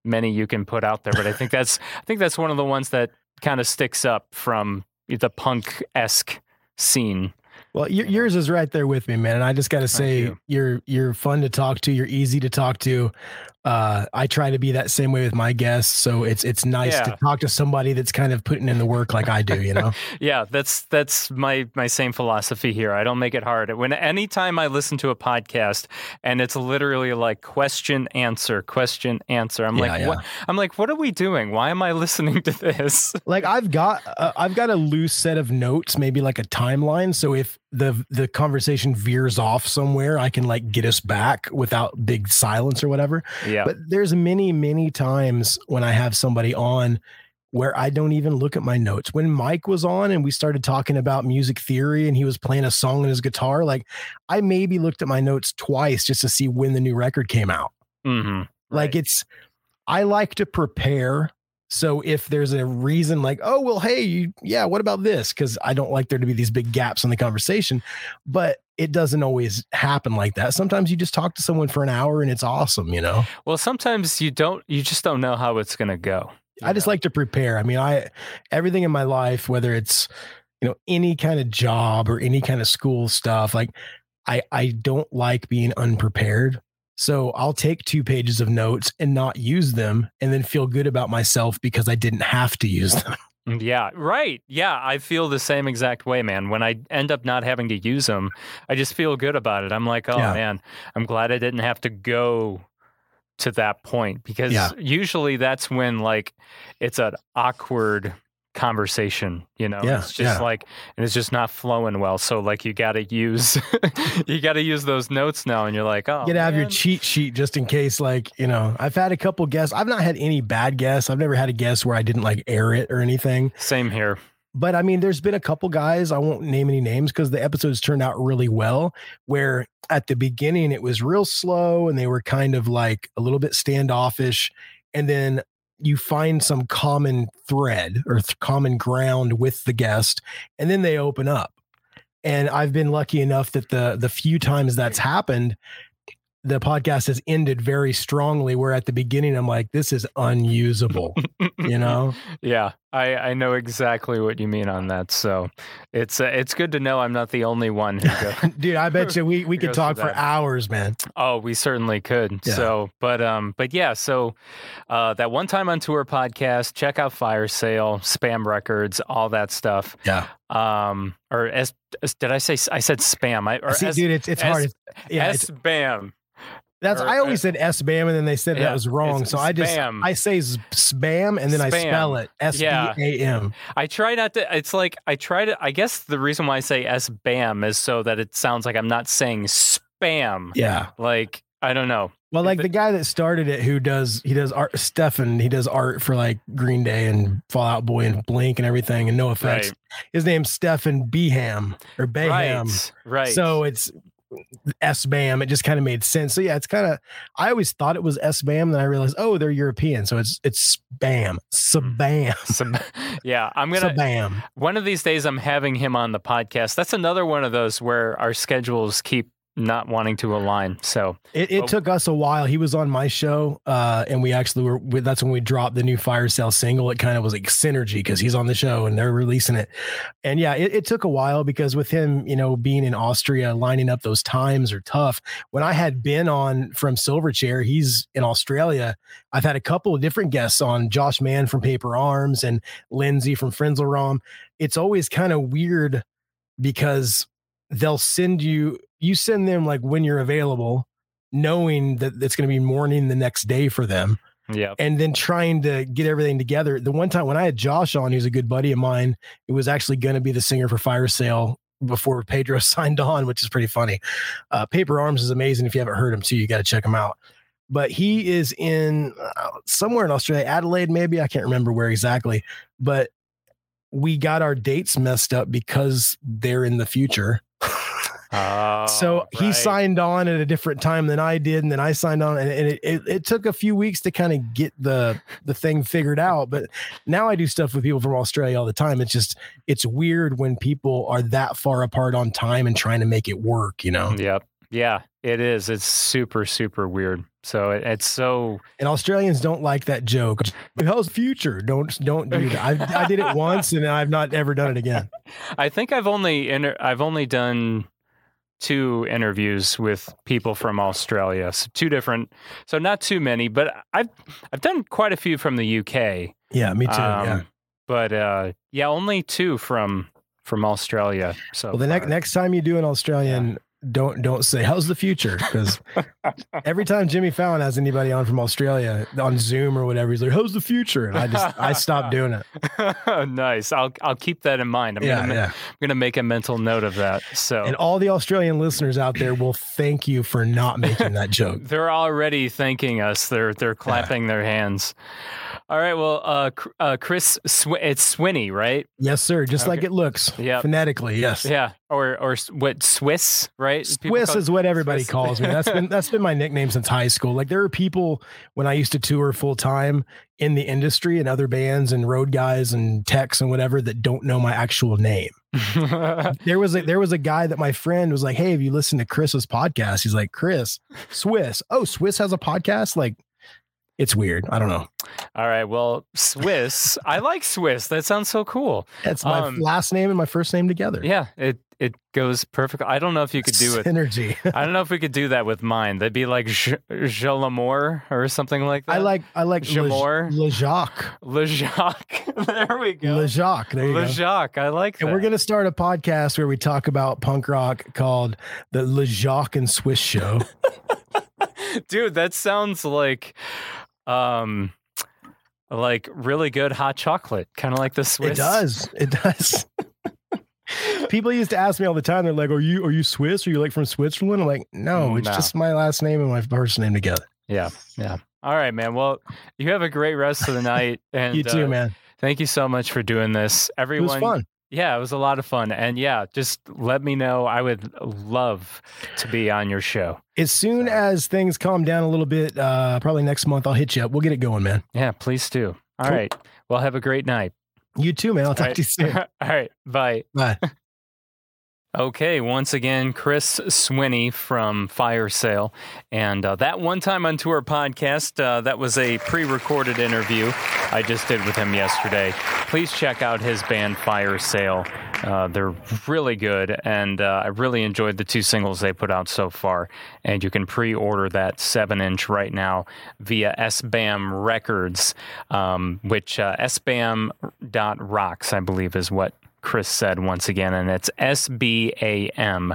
many you can put out there but i think [LAUGHS] that's i think that's one of the ones that kind of sticks up from the punk-esque scene Well, your, yours is right there with me, man. And I just got to say, you. you're you're fun to talk to. You're easy to talk to. Uh, I try to be that same way with my guests, so it's it's nice Yeah. to talk to somebody that's kind of putting in the work like I do. You know? [LAUGHS] Yeah, that's that's my my same philosophy here. I don't make it hard. When anytime I listen to a podcast and it's literally like question answer question answer, I'm Yeah, like yeah. what I'm like what are we doing? Why am I [LAUGHS] listening to this? like I've got uh, I've got a loose set of notes, maybe like a timeline. So if the the conversation veers off somewhere, I can like get us back without big silence or whatever. Yeah. But there's many many times when I have somebody on where I don't even look at my notes. When Mike was on and we started talking about music theory and he was playing a song on his guitar, like I maybe looked at my notes twice just to see when the new record came out. hmm Like it's, I like to prepare. So if there's a reason like, oh, well, hey, you, yeah, what about this? Because I don't like there to be these big gaps in the conversation, but it doesn't always happen like that. Sometimes you just talk to someone for an hour and it's awesome, you know? Well, sometimes you don't you just don't know how it's going to go. you I just like to prepare. I mean, I, everything in my life, whether it's, you know, any kind of job or any kind of school stuff, like I, I don't like being unprepared. So I'll take two pages of notes and not use them and then feel good about myself because I didn't have to use them. Mm, yeah, right. Yeah, I feel the same exact way, man. When I end up not having to use them, I just feel good about it. I'm like, oh Yeah. man, I'm glad I didn't have to go to that point because Yeah. usually that's when like it's an awkward conversation, you know. Yeah, it's just yeah. like and it's just not flowing well. So like you got to use [LAUGHS] you got to use those notes now and you're like, oh, you gotta have your cheat sheet just in case, like, you know, I've had a couple guests. I've not had any bad guests. I've never had a guest where I didn't like air it or anything. Same here. but I mean, there's been a couple guys, I won't name any names because the episodes turned out really well, where at the beginning it was real slow and they were kind of like a little bit standoffish. And then you find some common thread or th- common ground with the guest, and then they open up. And I've been lucky enough that the the few times that's happened, the podcast has ended very strongly. Where at the beginning I'm like, this is unusable. You [LAUGHS] know, Yeah, I, I know exactly what you mean on that. So it's uh, it's good to know I'm not the only one who [LAUGHS] dude. I bet you we we [LAUGHS] could talk for hours, man. oh, we certainly could. Yeah. So, but um, but yeah. So uh, that one time on tour podcast, check out Fire Sale, Spam Records, all that stuff. Yeah. Um, or as, as did I say? I said spam. I or See, S, dude, it's it's hard. S- It's- yeah, it's, spam. That's or- I always uh, said S bam, and then they said Yeah, that was wrong. So I just spam. I say spam, and then I spell it S B. A M. I try not to. It's like I try to. I guess the reason why I say S bam is so that it sounds like I'm not saying spam. Yeah. Like I don't know. Well, like the- the guy that started it, who does he does art, Stefan. He does art for like Green Day and Fall Out Boy and Blink and everything, and NOFX. Right. His name's Stefan Beham or Baham. Right. Right. So it's S BAM. It just kind of made sense. So yeah, it's kind of. I always thought it was S BAM, then I realized, oh, they're European, so it's it's Spam, Sabam, Some- yeah, I'm gonna. Sabam. One of these days, I'm having him on the podcast. That's another one of those where our schedules keep not wanting to align. So It, it Oh. took us a while. He was on my show, uh, and we actually were. we- That's when we dropped the new Fire Sale single. It kind of was like synergy because he's on the show and they're releasing it. And yeah, it, it took a while because with him, you know, being in Austria, lining up those times are tough. When I had been on from Silverchair, he's in Australia. I've had a couple of different guests on Josh Mann from Paper Arms and Lindsay from Frenzal Rhomb. It's always kind of weird because they'll send you you send them like when you're available knowing that it's going to be morning the next day for them yeah, and then trying to get everything together. The one time when i had josh on who's a good buddy of mine it was actually going to be the singer for fire sale before [LAUGHS] pedro [LAUGHS] signed on which is pretty funny. Uh, paper arms is amazing if you haven't heard him too you got to check him out. But he is in uh, somewhere in australia adelaide maybe i can't remember where exactly but we got our dates messed up because they're in the future Oh, so he signed on at a different time than I did, and then I signed on, and, and it, it, it took a few weeks to kind of get the the thing figured out. But now I do stuff with people from Australia all the time. It's just it's weird when people are that far apart on time and trying to make it work, you know. Yep. Yeah, it is. It's super, super weird. So it, it's so. And Australians don't like that joke. How's future? Don't don't do that. I, I did it once, and I've not ever done it again. [LAUGHS] I think I've only inter- I've only done two interviews with people from Australia. So two different. So not too many, but I've I've done quite a few from the UK. Yeah, me too. yeah. Um, But uh, yeah, only two from from Australia. So Well, the next next time you do an Australian, don't don't say how's the future because every time Jimmy Fallon has anybody on from Australia on Zoom or whatever, he's like, "How's the future?" And I just I stopped [LAUGHS] doing it. nice. I'll I'll keep that in mind. I'm yeah, gonna yeah. I'm gonna make a mental note of that. So And all the Australian listeners out there will thank you for not making that [LAUGHS] joke. they're already thanking us. They're they're clapping their hands. All right. Well, uh, uh Chris, Sw- it's Swinney, right? Yes, sir. Just like it looks. Yeah. Phonetically, yes. Yeah. Or or what Swiss, right? People Swiss is what everybody Swiss. [LAUGHS] calls me. That's been that's been my nickname since high school. Like there are people when I used to tour full time in the industry and other bands and road guys and techs and whatever that don't know my actual name. [LAUGHS] There was a there was a guy that my friend was like, "Hey, have you listened to Chris's podcast?" He's like, "Chris, Swiss. Oh, Swiss has a podcast." Like, it's weird. I don't know. All right. Well, Swiss. I like Swiss. That sounds so cool. It's my Um, last name and my first name together. Yeah. It it goes perfect. I don't know if you could do [LAUGHS] it. synergy. I don't know if we could do that with mine. That'd be like Je, Je l'Amour or something like that. I like I like Jamor? Le, Le Jacques. [LAUGHS] Le Jacques. there we go. Le Jacques. There you Le go. Jacques. I like that. And we're gonna start a podcast where we talk about punk rock called the Le Jacques and Swiss Show. [LAUGHS] Dude, that sounds like um like really good hot chocolate. Kind of like the Swiss. It does. It does. [LAUGHS] People used to ask me all the time. They're like, "Are you are you Swiss? Are you like from Switzerland?" I'm like, "No, it's No. just my last name and my first name together." Yeah. Yeah. All right, man. Well, you have a great rest of the night [LAUGHS] and you too, uh, man. Thank you so much for doing this. It Everyone was fun. Yeah, it was a lot of fun. And yeah, just let me know. I would love to be on your show. As soon So- as things calm down a little bit, uh, probably next month, I'll hit you up. We'll get it going, man. Yeah, please do. All Cool. right. Well, have a great night. You too, man. I'll talk All to you soon. [LAUGHS] All right. Bye. Bye. [LAUGHS] Okay, once again, Chris Swinney from Fire Sale. And uh, that one time on tour podcast, uh, that was a pre recorded interview I just did with him yesterday. Please check out his band Fire Sale. Uh, they're really good, and uh, I really enjoyed the two singles they put out so far. And you can pre order that 7 inch right now via SBAM Records, um, which uh, SBAM.rocks, I believe, is what Chris said once again, and it's S B A M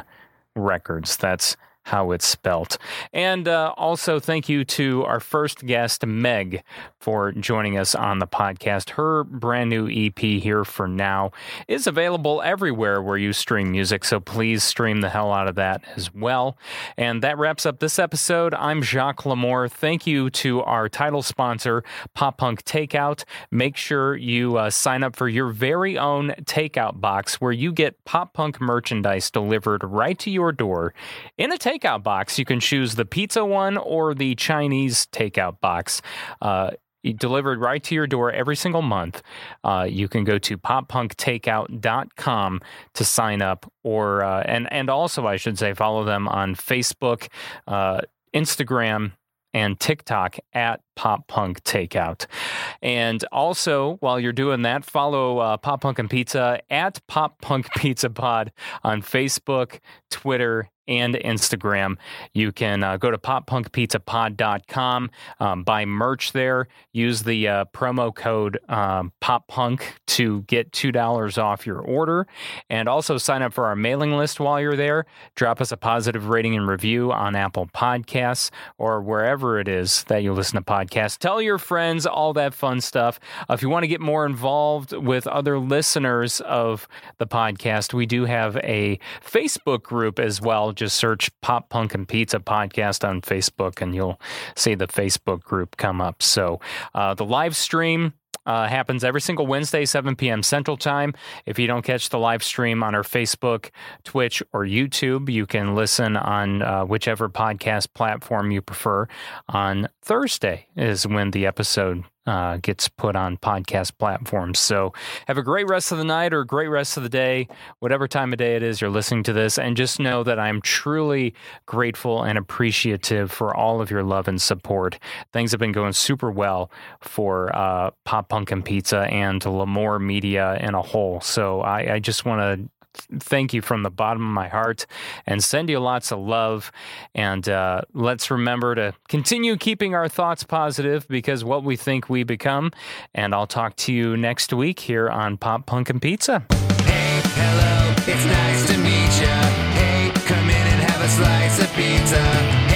Records. That's how it's spelt. And uh, also, thank you to our first guest, Meg, for joining us on the podcast. Her brand new EP, Here for Now, is available everywhere where you stream music, so please stream the hell out of that as well. And that wraps up this episode. I'm Jacques Lamour. Thank you to our title sponsor, Pop Punk Takeout. Make sure you uh, sign up for your very own takeout box where you get pop punk merchandise delivered right to your door in a box. You can choose the pizza one or the Chinese takeout box. Uh, delivered right to your door every single month. Uh, you can go to poppunktakeout.com to sign up, or uh, and and also I should say follow them on Facebook, uh, Instagram. And TikTok at Pop Punk Takeout. And also, while you're doing that, follow uh, Pop Punk and Pizza at Pop Punk [LAUGHS] Pizza Pod on Facebook, Twitter, and Instagram. You can uh, go to poppunkpizzapod.com, um, buy merch there, use the uh, promo code um, PopPunk to get $2 off your order, and also sign up for our mailing list while you're there. Drop us a positive rating and review on Apple Podcasts or wherever it is that you listen to podcasts. Tell your friends, all that fun stuff. Uh, if you want to get more involved with other listeners of the podcast, we do have a Facebook group as well just search Pop Punk and Pizza Podcast on Facebook and you'll see the Facebook group come up. So uh, the live stream. Uh, happens every single Wednesday, 7 p.m. Central Time. If you don't catch the live stream on our Facebook, Twitch, or YouTube, you can listen on uh, whichever podcast platform you prefer. On Thursday is when the episode uh, gets put on podcast platforms. So have a great rest of the night or a great rest of the day, whatever time of day it is you're listening to this. And just know that I'm truly grateful and appreciative for all of your love and support. Things have been going super well for uh, Pop Punk and Pizza and Lamore Media in a whole. So I, I just want to thank you from the bottom of my heart and send you lots of love. And uh, let's remember to continue keeping our thoughts positive because what we think we become. And I'll talk to you next week here on Pop Punk and Pizza. Hey, hello, it's nice to meet ya. Hey, come in and have a slice of pizza.